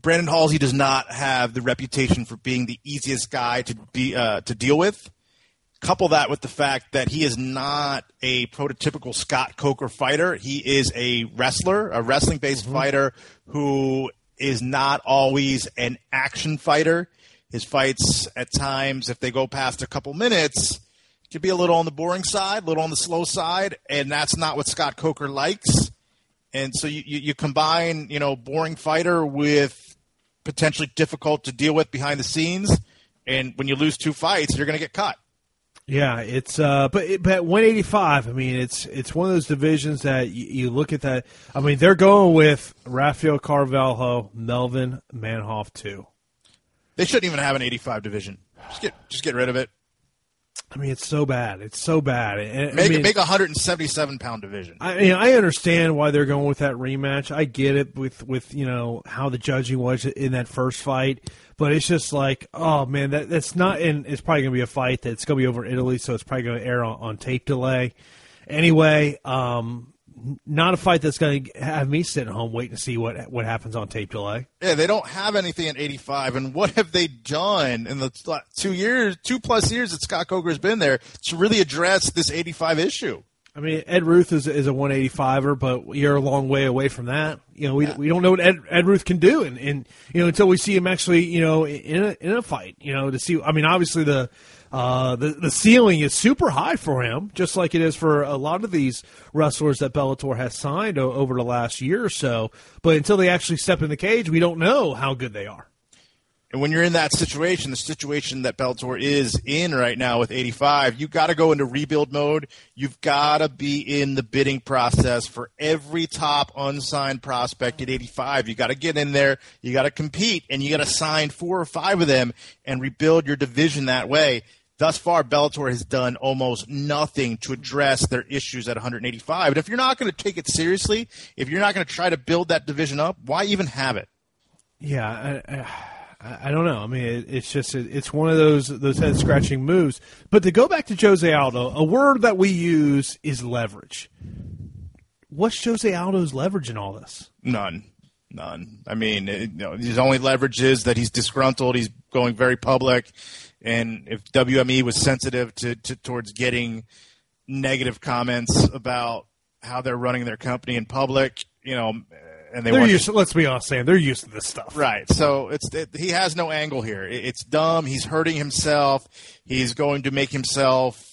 Brandon Halsey does not have the reputation for being the easiest guy to be uh, to deal with. Couple that with the fact that he is not a prototypical Scott Coker fighter. He is a wrestler, a wrestling based mm-hmm. fighter who is not always an action fighter. His fights at times, if they go past a couple minutes, could be a little on the boring side, a little on the slow side, and that's not what Scott Coker likes. And so you, you, you combine, you know, boring fighter with potentially difficult to deal with behind the scenes, and when you lose two fights, you're going to get cut. Yeah, it's uh, but but 185. I mean, it's it's one of those divisions that you, you, look at that. I mean, they're going with Rafael Carvalho, Melvin Manhoef too. They shouldn't even have an 85 division. Just get just get rid of it. I mean, it's so bad. It's so bad. And, make I mean, make a 177 pound division. I mean, I understand why they're going with that rematch. I get it with with you know how the judging was in that first fight, but it's just like, oh man, that that's not. And it's probably going to be a fight that's going to be over Italy, so it's probably going to air on, on tape delay. Anyway, um, not a fight that's going to have me sitting home waiting to see what what happens on tape delay. Yeah, they don't have anything at 85. And what have they done in the two years, two plus years that Scott Coker's been there to really address this 85 issue? I mean, Ed Ruth is, is a 185er, but you're a long way away from that. You know, we, yeah. we don't know what Ed, Ed Ruth can do, and, and you know until we see him actually, you know, in a in a fight, you know, to see. I mean, obviously the uh, the the ceiling is super high for him, just like it is for a lot of these wrestlers that Bellator has signed o- over the last year or so. But until they actually step in the cage, we don't know how good they are. And when you're in that situation, the situation that Bellator is in right now with 85, you've got to go into rebuild mode. You've got to be in the bidding process for every top unsigned prospect at 85. You got to get in there. You got to compete, and you got to sign four or five of them and rebuild your division that way. Thus far, Bellator has done almost nothing to address their issues at 185. And if you're not going to take it seriously, if you're not going to try to build that division up, why even have it? Yeah. I, I I don't know. I mean, it's just it's one of those those head scratching moves. But to go back to Jose Aldo, a word that we use is leverage. What's Jose Aldo's leverage in all this? None, none. I mean, it, you know, his only leverage is that he's disgruntled. He's going very public, and if WME was sensitive to, to towards getting negative comments about how they're running their company in public, you know, and they they're used. To, let's be honest, Sam. They're used to this stuff, right? So it's it, he has no angle here. It, it's dumb. He's hurting himself. He's going to make himself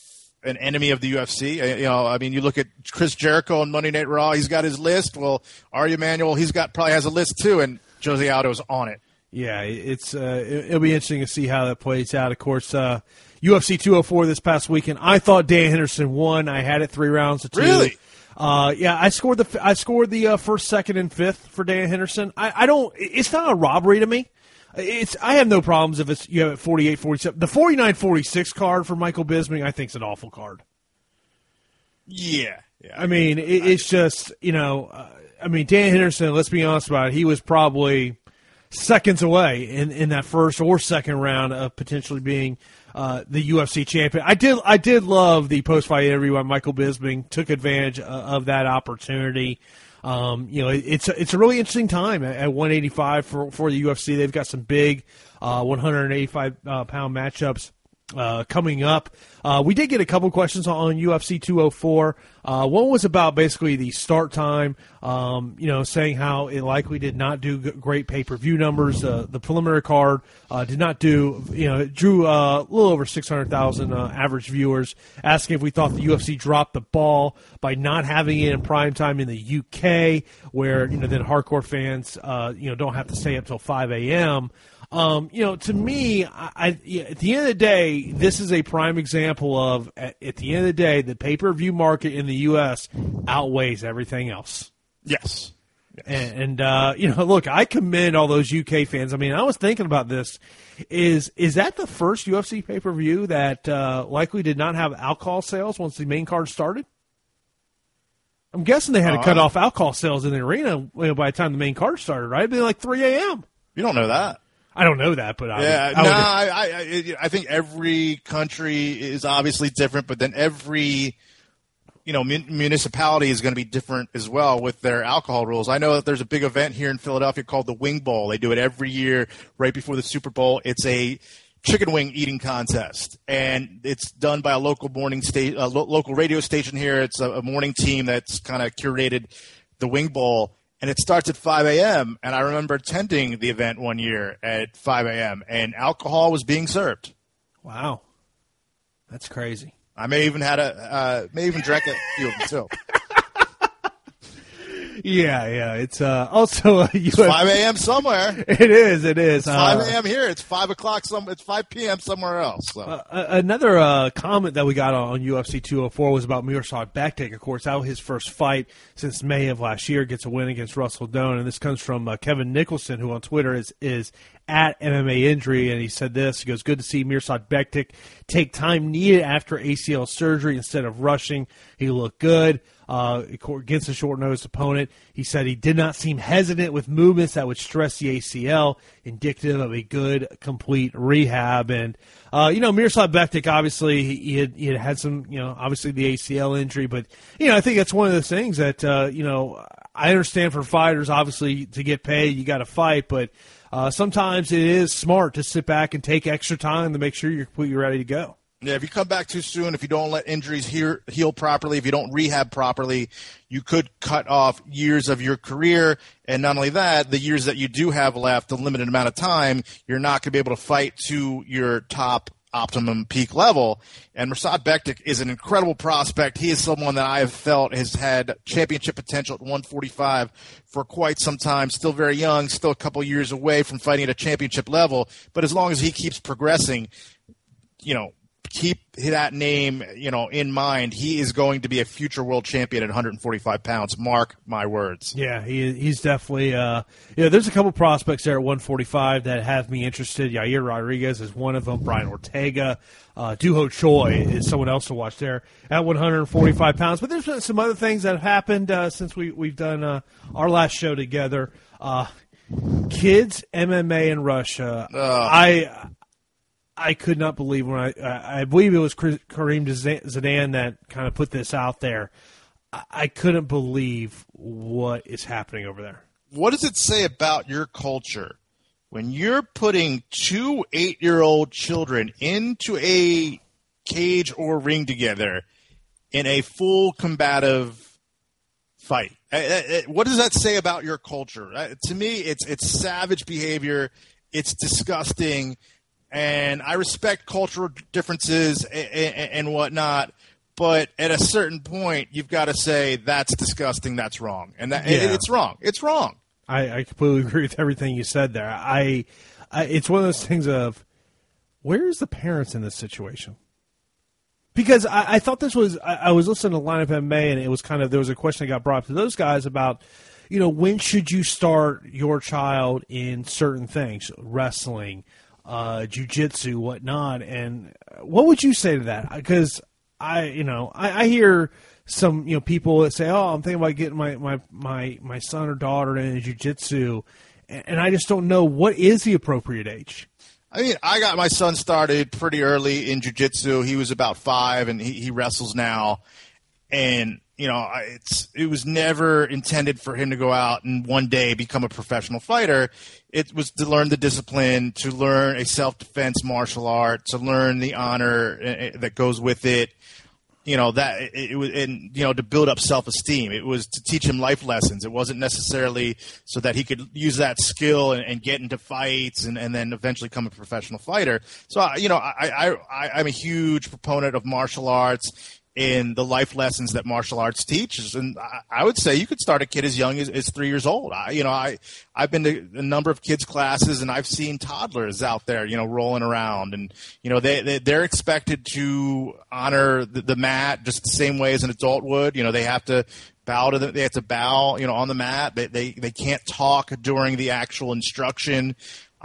an enemy of the UFC. Uh, you know, I mean, you look at Chris Jericho on Monday Night Raw. He's got his list. Well, Ari Emanuel, he's got probably has a list too, and Jose Aldo's on it. Yeah, it's uh, it'll be interesting to see how that plays out. Of course, uh, UFC 204 this past weekend. I thought Dan Henderson won. I had it three rounds to two. Really? Uh, yeah, I scored the I scored the uh, first, second, and fifth for Dan Henderson. I, I don't. It's not a robbery to me. It's I have no problems if it's you have 48 47. The 49 46 card for Michael Bisping I think is an awful card. Yeah. yeah. I mean, it, it's just, you know, uh, I mean, Dan Henderson, let's be honest about it, he was probably seconds away in, in that first or second round of potentially being uh, the UFC champion. I did I did love the post fight interview by Michael Bisping. Took advantage of, that opportunity. Um, you know, it's it's a really interesting time at, at 185 for for the UFC. They've got some big uh, 185 uh, pound matchups uh, coming up. Uh, we did get a couple questions on UFC 204. Uh, one was about basically the start time, um, you know, saying how it likely did not do great pay per view numbers. Uh, the preliminary card uh, did not do, you know, it drew uh, a little over 600,000 average viewers, asking if we thought the UFC dropped the ball by not having it in prime time in the UK, where, you know, then hardcore fans, you know, don't have to stay up till 5 a.m. Um, you know, to me, I, I, at the end of the day, this is a prime example of at, at the end of the day, the pay per view market in the U.S. outweighs everything else. Yes. yes. And, and uh, you know, look, I commend all those UK fans. I mean, I was thinking about this. Is is that the first UFC pay per view that uh, likely did not have alcohol sales once the main card started? I'm guessing they had to uh, cut off alcohol sales in the arena you know, by the time the main card started, right? It'd be like 3 a.m. You don't know that. I don't know that, but I yeah, would, I no, I, I, I think every country is obviously different, but then every you know municipality is going to be different as well with their alcohol rules. I know that there's a big event here in Philadelphia called the Wing Bowl. They do it every year right before the Super Bowl. It's a chicken wing eating contest, and it's done by a local morning state, a lo- local radio station here. It's a, a morning team that's kind of curated the Wing Bowl and it starts at 5 a.m. And I remember attending the event one year at 5 a.m. and alcohol was being served. Wow, that's crazy. I may even had a uh, may even drank a few of them too. Yeah, yeah. It's uh, also uh, it's five a.m. somewhere. It is. It is. It's five a.m. here. It's five o'clock. Some. It's five p.m. somewhere else. So. Uh, another uh, comment that we got on, UFC 204 was about Mirsad Bektic. Of course, out his first fight since May of last year, gets a win against Russell Doan, and this comes from uh, Kevin Nicholson, who on Twitter is is at MMA Injury, and he said this. He goes, "Good to see Mirsad Bektic take time needed after ACL surgery instead of rushing. He looked good." Uh, against a short nosed opponent. He said he did not seem hesitant with movements that would stress the ACL, indicative of a good, complete rehab. And, uh, you know, Miroslav Bektic, obviously, he had, he had had some, you know, obviously the ACL injury, but, you know, I think that's one of the things that, uh, you know, I understand for fighters, obviously, to get paid, you got to fight, but uh, sometimes it is smart to sit back and take extra time to make sure you're completely ready to go. Yeah, if you come back too soon, if you don't let injuries heal, heal properly, if you don't rehab properly, you could cut off years of your career. And not only that, the years that you do have left, the limited amount of time, you're not going to be able to fight to your top optimum peak level. And Mirsad Bektic is an incredible prospect. He is someone that I have felt has had championship potential at 145 for quite some time. Still very young, still a couple years away from fighting at a championship level. But as long as he keeps progressing, you know, keep that name, you know, in mind. He is going to be a future world champion at 145 pounds. Mark my words. Yeah, he, he's definitely. Uh, yeah, there's a couple prospects there at 145 that have me interested. Yair Rodriguez is one of them. Brian Ortega, uh, Doo Ho Choi is someone else to watch there at 145 pounds. But there's been some other things that have happened uh, since we we've done uh, our last show together. Uh, kids MMA in Russia. I I could not believe when I I believe it was Karim Zidan that kind of put this out there. I couldn't believe what is happening over there. What does it say about your culture when you're putting two eight year old children into a cage or ring together in a full combative fight? Uh, uh, uh, what does that say about your culture? To me, it's it's savage behavior. It's disgusting and I respect cultural differences and, whatnot. But at a certain point, you've got to say that's disgusting. That's wrong, and that yeah. it, it's wrong. It's wrong. I, I, completely agree with everything you said there. I, I, it's one of those things of where's the parents in this situation? Because I, I thought this was I, was listening to Line Up MMA and it was kind of there was a question that got brought up to those guys about you know when should you start your child in certain things wrestling uh, jujitsu, whatnot. And what would you say to that? Because I, you know, I, I, hear some, you know, people that say, "Oh, I'm thinking about getting my my my, my son or daughter in jujitsu," and I just don't know what is the appropriate age. I mean, I got my son started pretty early in jujitsu. He was about five, and he, he wrestles now. And you know, it's it was never intended for him to go out and one day become a professional fighter. It was to learn the discipline, to learn a self defense martial art, to learn the honor eh, eh, that goes with it. You know that it, was, and you know to build up self esteem. It was to teach him life lessons. It wasn't necessarily so that he could use that skill and, and get into fights and, and then eventually become a professional fighter. So you know, I, I, I I'm a huge proponent of martial arts in the life lessons that martial arts teaches. And I, would say you could start a kid as young as, as three years old. I, you know, I, I've been to a number of kids classes and I've seen toddlers out there, you know, rolling around and, you know, they, they, they're expected to honor the, the mat just the same way as an adult would. You know, they have to bow to the, they have to bow, you know, on the mat. They, they, they can't talk during the actual instruction.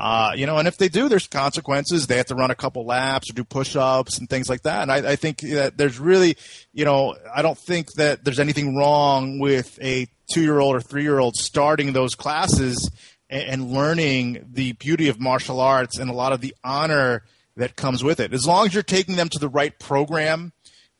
Uh, you know, and if they do, there's consequences. They have to run a couple laps or do push-ups and things like that. And I, I think that there's really, you know, I don't think that there's anything wrong with a two-year-old or three-year-old starting those classes and, and learning the beauty of martial arts and a lot of the honor that comes with it. As long as you're taking them to the right program,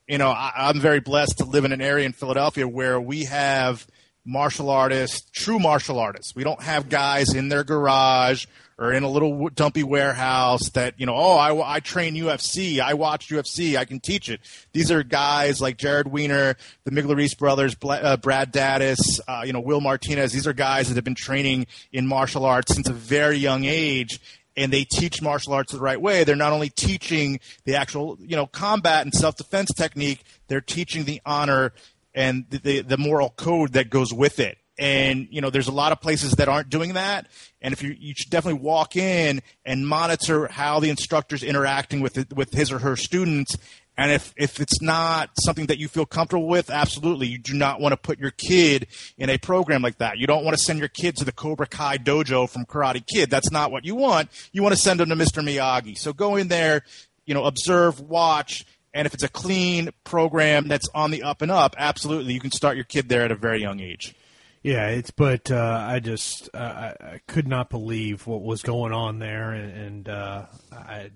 you know, I, I'm very blessed to live in an area in Philadelphia where we have martial artists, true martial artists. We don't have guys in their garage or in a little dumpy warehouse that you know oh I, I train UFC I watch UFC I can teach it. These are guys like Jared Weiner the Migliarese brothers uh, Brad Daddis uh, you know Will Martinez. These are guys that have been training in martial arts since a very young age and they teach martial arts the right way. They're not only teaching the actual you know combat and self-defense technique they're teaching the honor and the, the, the moral code that goes with it and you know there's a lot of places that aren't doing that. And if you you should definitely walk in and monitor how the instructor's interacting with it, with his or her students. And if if it's not something that you feel comfortable with absolutely. You do not want to put your kid in a program like that. You don't want to send your kid to the cobra kai dojo from karate kid. That's not what you want. You want to send them to mr miyagi. So go in there you know observe watch. And if it's a clean program that's on the up and up, absolutely, you can start your kid there at a very young age. Yeah, it's but uh, I just uh, I, I could not believe what was going on there, and, and uh, I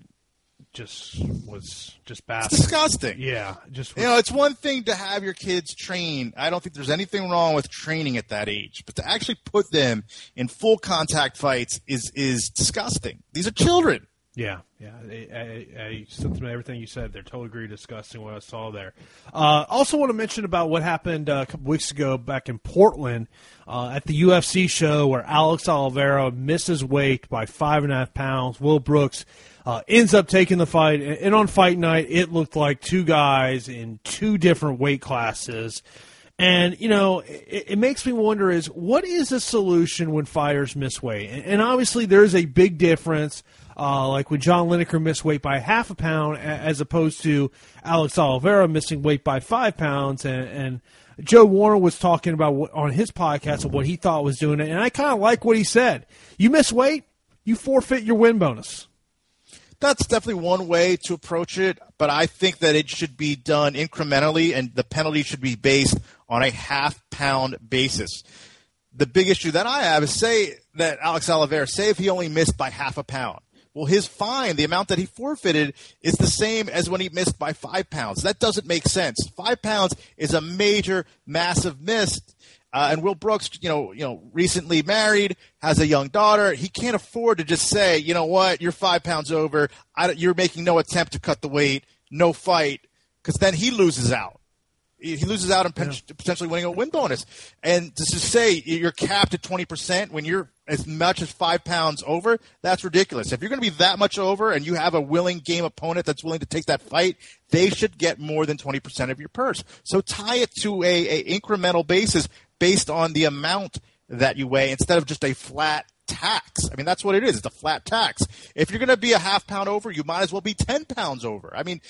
just was just baffled. It's disgusting. Yeah, just You know, it's one thing to have your kids train. I don't think there's anything wrong with training at that age, but to actually put them in full contact fights is is disgusting. These are children. Yeah, yeah. I, I, I everything you said. They're totally agree. Disgusting what I saw there. Uh, also, want to mention about what happened uh, a couple weeks ago back in Portland uh, at the UFC show where Alex Oliveira misses weight by five and a half pounds. Will Brooks uh, ends up taking the fight, and on fight night, it looked like two guys in two different weight classes. And you know, it, it, makes me wonder: is what is the solution when fighters miss weight? And, and obviously, there's a big difference uh, like when John Lineker missed weight by half a pound, as opposed to Alex Oliveira missing weight by five pounds, and, and Joe Warren was talking about what, on his podcast of what he thought was doing it, and I kind of like what he said. You miss weight, you forfeit your win bonus. That's definitely one way to approach it, but I think that it should be done incrementally, and the penalty should be based on a half pound basis. The big issue that I have is say that Alex Oliveira, say if he only missed by half a pound well, his fine, the amount that he forfeited, is the same as when he missed by five pounds. That doesn't make sense. Five pounds is a major, massive miss. Uh, and Will Brooks, you know, you know, recently married, has a young daughter. He can't afford to just say, you know what, you're five pounds over. you're making no attempt to cut the weight, no fight, because then he loses out he loses out on yeah. potentially winning a win bonus. And to say you're capped at 20% when you're as much as five pounds over, that's ridiculous. If you're going to be that much over and you have a willing game opponent that's willing to take that fight, they should get more than 20% of your purse. So tie it to a, a incremental basis based on the amount that you weigh instead of just a flat tax. I mean, that's what it is. It's a flat tax. If you're going to be a half pound over, you might as well be 10 pounds over. I mean,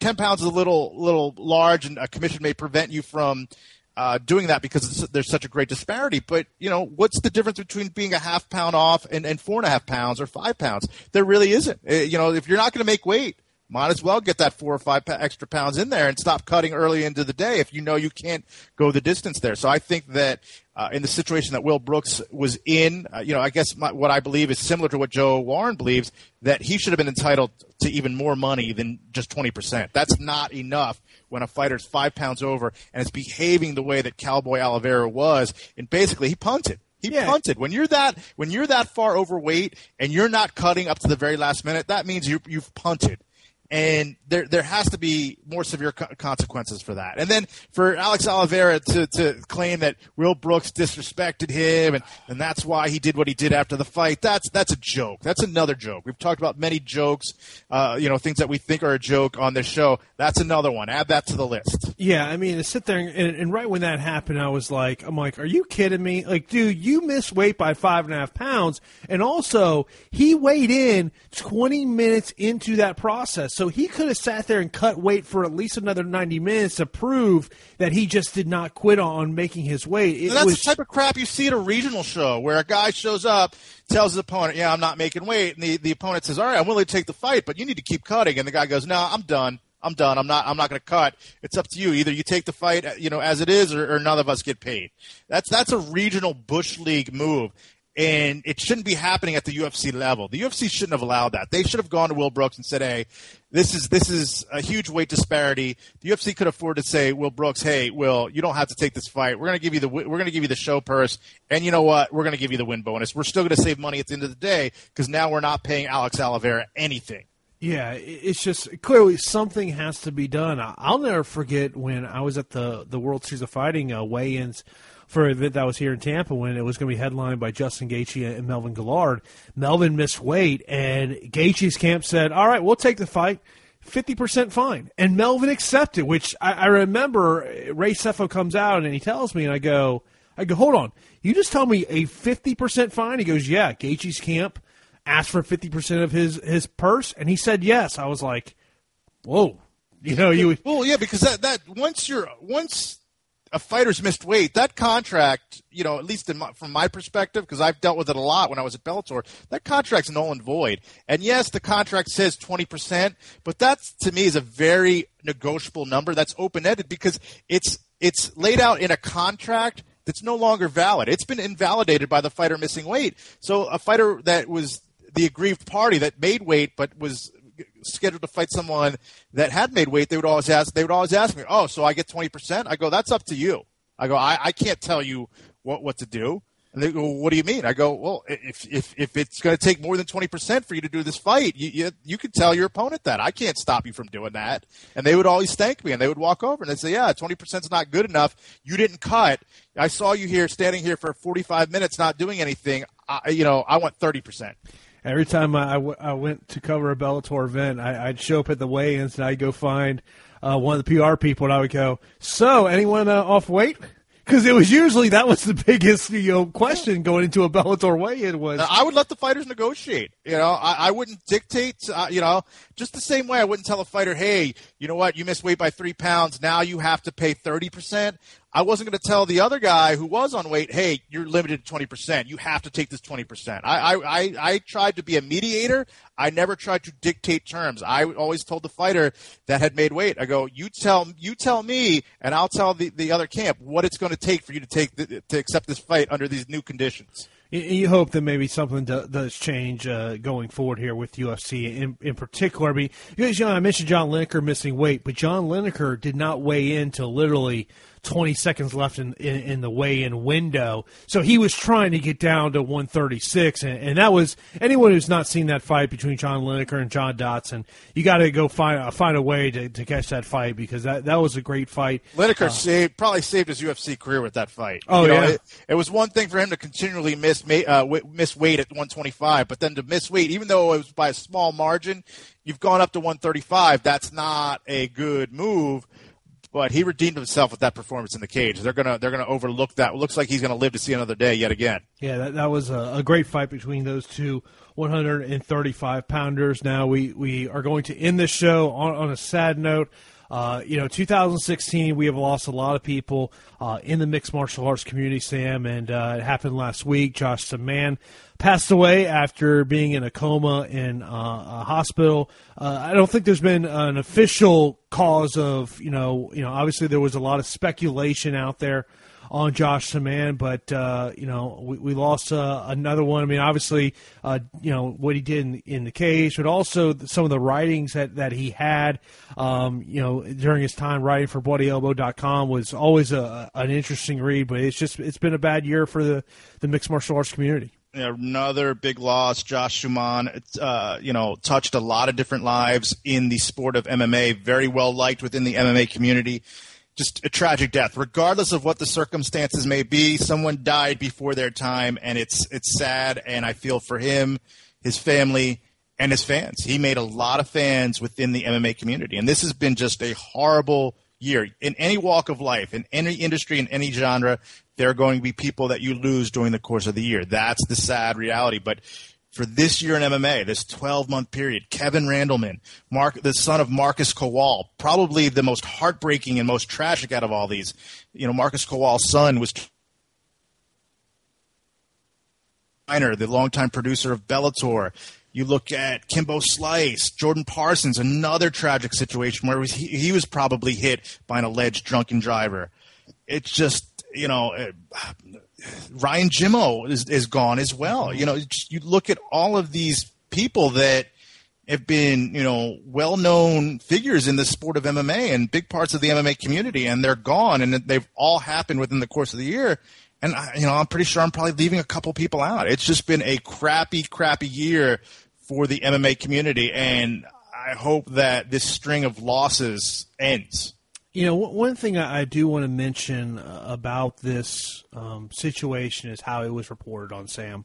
10 pounds is a little, little large and a commission may prevent you from uh, doing that because there's such a great disparity. But, you know, what's the difference between being a half pound off and, and four and a half pounds or five pounds? There really isn't. Uh, you know, if you're not going to make weight, might as well get that four or five extra pounds in there and stop cutting early into the day if you know you can't go the distance there. So I think that uh, in the situation that Will Brooks was in, uh, you know, I guess my, what I believe is similar to what Joe Warren believes that he should have been entitled to even more money than just 20%. That's not enough when a fighter's five pounds over and is behaving the way that Cowboy Oliveira was. And basically, he punted. He yeah. punted. When you're that when you're that far overweight and you're not cutting up to the very last minute, that means you, you've punted and there there has to be more severe co- consequences for that. And then for Alex Oliveira to, to claim that Will Brooks disrespected him and, and that's why he did what he did after the fight, that's that's a joke. That's another joke. We've talked about many jokes, uh, you know, things that we think are a joke on this show. That's another one. Add that to the list. Yeah, I mean, to sit there and, and right when that happened, I was like, I'm like, are you kidding me? Like, dude, you missed weight by five and a half pounds, and also he weighed in 20 minutes into that process. So he could have sat there and cut weight for at least another 90 minutes to prove that he just did not quit on making his weight. It that's was, the type of crap you see at a regional show where a guy shows up, tells his opponent, yeah, I'm not making weight. And the, the opponent says, all right, I'm willing to take the fight, but you need to keep cutting. And the guy goes, no, I'm done. I'm done. I'm not. I'm not going to cut. It's up to you. Either you take the fight, you know, as it is, or, or, none of us get paid. That's that's a regional bush league move and it shouldn't be happening at the UFC level. The UFC shouldn't have allowed that. They should have gone to Will Brooks and said, "Hey, this is this is a huge weight disparity. The UFC could afford to say, Will Brooks, hey, Will, you don't have to take this fight. We're going to give you the we're going to give you the show purse, and you know what? We're going to give you the win bonus. We're still going to save money at the end of the day because now we're not paying Alex Oliveira anything." Yeah, it's just clearly something has to be done. I'll never forget when I was at the the World Series of Fighting uh, weigh-ins for an event that was here in Tampa when it was going to be headlined by Justin Gaethje and Melvin Guillard. Melvin missed weight, and Gaethje's camp said, "All right, we'll take the fight." 50% fine. And Melvin accepted, which I, I remember Ray Sefo comes out and he tells me, and I go, I go, hold on. You just tell me a 50% fine? He goes, yeah. Gaethje's camp asked for 50% of his, his purse, and he said yes. I was like, whoa. You know, you. Well, yeah, because that, that once you're, once a fighter's missed weight, that contract, you know, at least my, from my perspective, because I've dealt with it a lot when I was at Bellator, that contract's null and void. And yes, the contract says 20%, but that to me is a very negotiable number. That's open ended because it's it's laid out in a contract that's no longer valid. It's been invalidated by the fighter missing weight. So a fighter that was the aggrieved party that made weight but was scheduled to fight someone that had made weight, they would always ask. They would always ask me, "Oh, so I get twenty percent?" I go, "That's up to you." I go, "I, I can't tell you what what to do." And they go, well, "What do you mean?" I go, "Well, if if if it's going to take more than twenty percent for you to do this fight, you, you you can tell your opponent that. I can't stop you from doing that." And they would always thank me, and they would walk over and they'd say, "Yeah, twenty percent is not good enough. You didn't cut. I saw you here standing here for forty five minutes, not doing anything. I, you know, I want thirty percent." Every time I, went to cover a Bellator event, I, would show up at the weigh-ins and I'd go find uh, one of the PR people and I would go, "So, anyone uh, off weight?" Because it was usually that was the biggest you know question going into a Bellator weigh-in was. I would let the fighters negotiate. You know, I, I wouldn't dictate. Uh, you know, just the same way I wouldn't tell a fighter, "Hey, you know what? You missed weight by three pounds. Now you have to pay thirty percent." I wasn't going to tell the other guy who was on weight, hey, you're limited to 20%. You have to take this 20%. I, I, I, tried to be a mediator. I never tried to dictate terms. I always told the fighter that had made weight, I go, you tell, you tell me, and I'll tell the, the other camp what it's going to take for you to take, the, to accept this fight under these new conditions. You hope that maybe something does change uh, going forward here with UFC in, in particular. I mean, you know, I mentioned John Lineker missing weight, but John Lineker did not weigh in till literally 20 seconds left in, in, in the weigh-in window. So he was trying to get down to 136, and, and, that was anyone who's not seen that fight between John Lineker and John Dodson, You got to go find uh, find a way to, to catch that fight because that that was a great fight. Lineker uh, saved probably saved his UFC career with that fight. Oh you know, yeah, it, it, was one thing for him to continually miss uh, miss weight at 125, but then to miss weight, even though it was by a small margin, you've gone up to 135. That's not a good move but he redeemed himself with that performance in the cage. They're gonna they're gonna overlook that. It looks like he's gonna live to see another day yet again. Yeah, that, that was a, a great fight between those two 135 pounders. Now we we are going to end this show on, on a sad note. Uh, you know, 2016, we have lost a lot of people uh, in the mixed martial arts community, Sam, and uh, it happened last week. Josh Samman passed away after being in a coma in uh, a hospital. Uh, I don't think there's been an official cause of, you know, you know, obviously there was a lot of speculation out there on Josh Samman, but uh, you know we, we lost uh, another one. I mean, obviously, uh, you know what he did in, in, the case, but also some of the writings that, that he had, um, you know, during his time writing for BloodyElbow.com was always a, an interesting read. But it's just it's been a bad year for the the mixed martial arts community another big loss. Josh Samman, uh, you know, touched a lot of different lives in the sport of MMA. Very well liked within the MMA community. Just a tragic death, regardless of what the circumstances may be. Someone died before their time, and it's it's sad. And I feel for him, his family, and his fans. He made a lot of fans within the MMA community, and this has been just a horrible year in any walk of life, in any industry, in any genre there are going to be people that you lose during the course of the year. That's the sad reality. But for this year in MMA, this 12 month period, Kevin Randleman, Mark, the son of Marcus Kowal, probably the most heartbreaking and most tragic out of all these. You know, Marcus Kowal's son was Miner, the longtime producer of Bellator. You look at Kimbo Slice, Jordan Parsons, another tragic situation where he, he was probably hit by an alleged drunken driver. It's just you know, uh, Ryan Jimmo is, is gone as well. You know, you look at all of these people that have been, you know, well-known figures in the sport of MMA and big parts of the MMA community, and they're gone, and they've all happened within the course of the year. And you know, I'm pretty sure I'm probably leaving a couple people out. It's just been a crappy, crappy year for the MMA community, and I hope that this string of losses ends. You know, one thing I do want to mention uh, about this um, situation is how it was reported on Sam.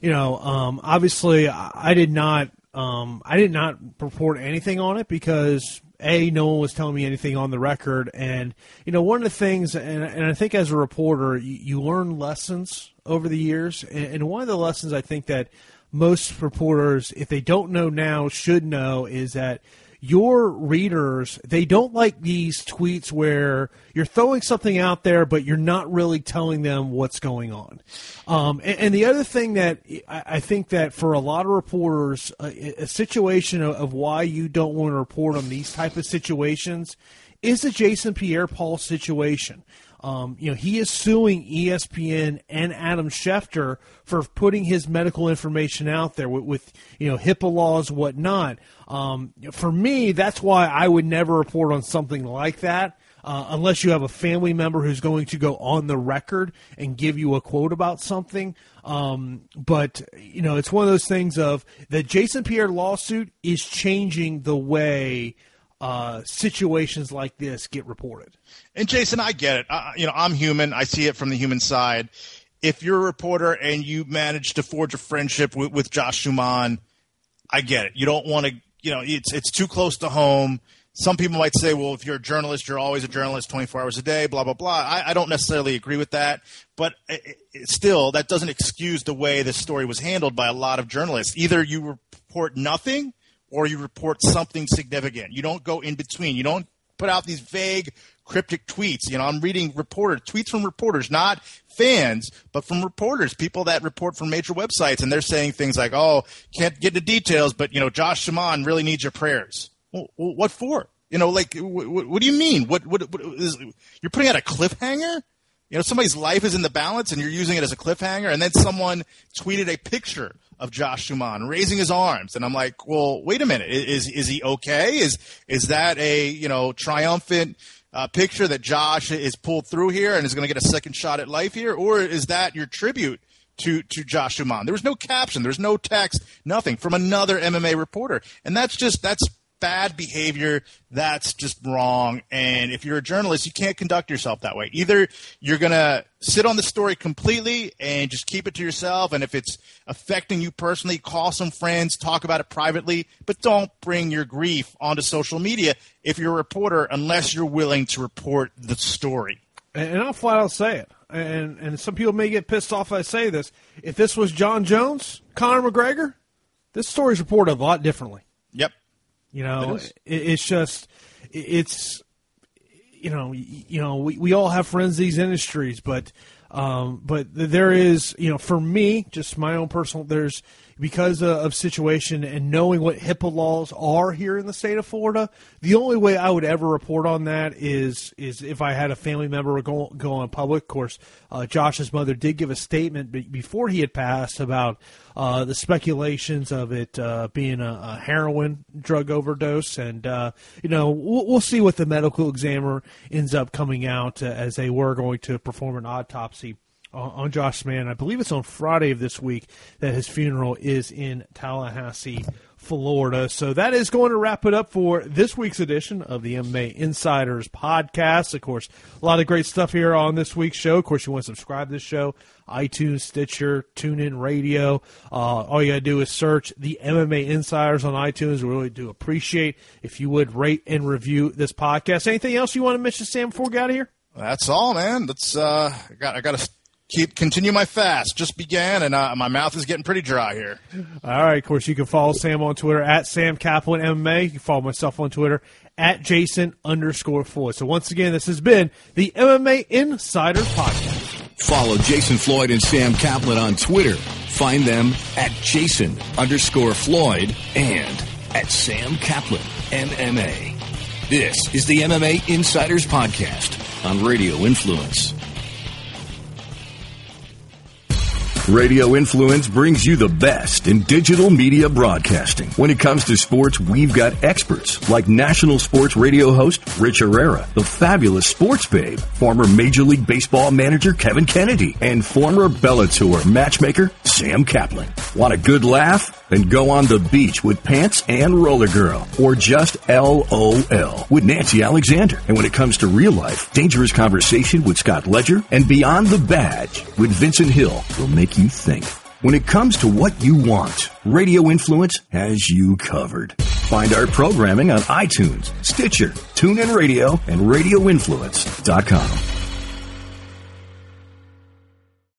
You know, um, obviously, I did not, um, I did not report anything on it because a no one was telling me anything on the record, and you know, one of the things, and, and I think as a reporter, you, you learn lessons over the years, and, and one of the lessons I think that most reporters, if they don't know now, should know is that your readers they don't like these tweets where you're throwing something out there but you're not really telling them what's going on. Um, and, and, the other thing that I, think that for a lot of reporters a, a situation of, of, why you don't want to report on these type of situations is the jason pierre paul situation um, you know, he is suing ESPN and Adam Schefter for putting his medical information out there with, with you know HIPAA laws, whatnot. Um, for me, that's why I would never report on something like that. Uh, unless you have a family member who's going to go on the record and give you a quote about something. Um, but you know, it's one of those things of the Jason Pierre lawsuit is changing the way uh, situations like this get reported. And Jason, I get it. Uh, you know, I'm human. I see it from the human side. If you're a reporter and you manage to forge a friendship with, with Josh Schumann, I get it. You don't want to, you know, it's it's too close to home. Some people might say, well, if you're a journalist, you're always a journalist 24 hours a day, blah, blah, blah. I, I don't necessarily agree with that. But it, it, still, that doesn't excuse the way this story was handled by a lot of journalists. Either you report nothing or you report something significant. You don't go in between. You don't put out these vague, cryptic tweets. You know, I'm reading reporter tweets from reporters, not fans, but from reporters, people that report from major websites, and they're saying things like, "Oh, can't get into details, but you know, Josh Samman really needs your prayers." Well, what for? You know, like, what, what do you mean? What, what, what is, you're putting out a cliffhanger? You know, somebody's life is in the balance, and you're using it as a cliffhanger, and then someone tweeted a picture of Josh Samman raising his arms, and I'm like, well, wait a minute, is is he okay? Is is that a you know triumphant uh, picture that Josh is pulled through here and is going to get a second shot at life here, or is that your tribute? To, to Josh Samman. There was no caption, there's no text, nothing from another MMA reporter. And that's just that's bad behavior. That's just wrong. And if you're a journalist, you can't conduct yourself that way. Either you're going to sit on the story completely and just keep it to yourself. And if it's affecting you personally, call some friends, talk about it privately, but don't bring your grief onto social media if you're a reporter unless you're willing to report the story. And I'll flat out say it. And, and some people may get pissed off if I say this. If this was Jon Jones, Conor McGregor, this story's reported a lot differently. You know, it it's just it's you know you know we, we all have friends in these industries, but um, but there is you know for me just my own personal there's because of situation and knowing what HIPAA laws are here in the state of Florida, the only way I would ever report on that is is if I had a family member go go on public. Of course, uh, Josh's mother did give a statement before he had passed about uh, the speculations of it uh, being a, a, heroin drug overdose, and uh, you know we'll, we'll, see what the medical examiner ends up coming out uh, as they were going to perform an autopsy on Josh Samman. I believe it's on Friday of this week that his funeral is in Tallahassee, Florida. So that is going to wrap it up for this week's edition of the MMA Insiders podcast. Of course, a lot of great stuff here on this week's show. Of course, you want to subscribe to this show, iTunes, Stitcher, TuneIn Radio. Uh, all you got to do is search the MMA Insiders on iTunes. We really do appreciate if you would rate and review this podcast. Anything else you want to mention, Sam, before we get out of here? That's all, man. That's uh, I got I got to keep continue my fast. Just began, and uh, my mouth is getting pretty dry here. All right. Of course, you can follow Sam on Twitter at Sam Caplan MMA. You can follow myself on Twitter at Jason underscore Floyd. So once again, this has been the MMA Insider Podcast. Follow Jason Floyd and Sam Caplan on Twitter. Find them at Jason underscore Floyd and at Sam Caplan MMA. This is the MMA Insiders Podcast on Radio Influence. Radio Influence brings you the best in digital media broadcasting. When it comes to sports, we've got experts like national sports radio host Rich Herrera, the fabulous sports babe, former Major League Baseball manager Kevin Kennedy, and former Bellator matchmaker Sam Caplan. Want a good laugh? Then go on the beach with Pants and Roller Girl, or just LOL with Nancy Alexander. And when it comes to real life, dangerous conversation with Scott Ledger and Beyond the Badge with Vincent Hill will make you think. When it comes to what you want, Radio Influence has you covered. Find our programming on iTunes, Stitcher, TuneIn Radio, and RadioInfluence.com.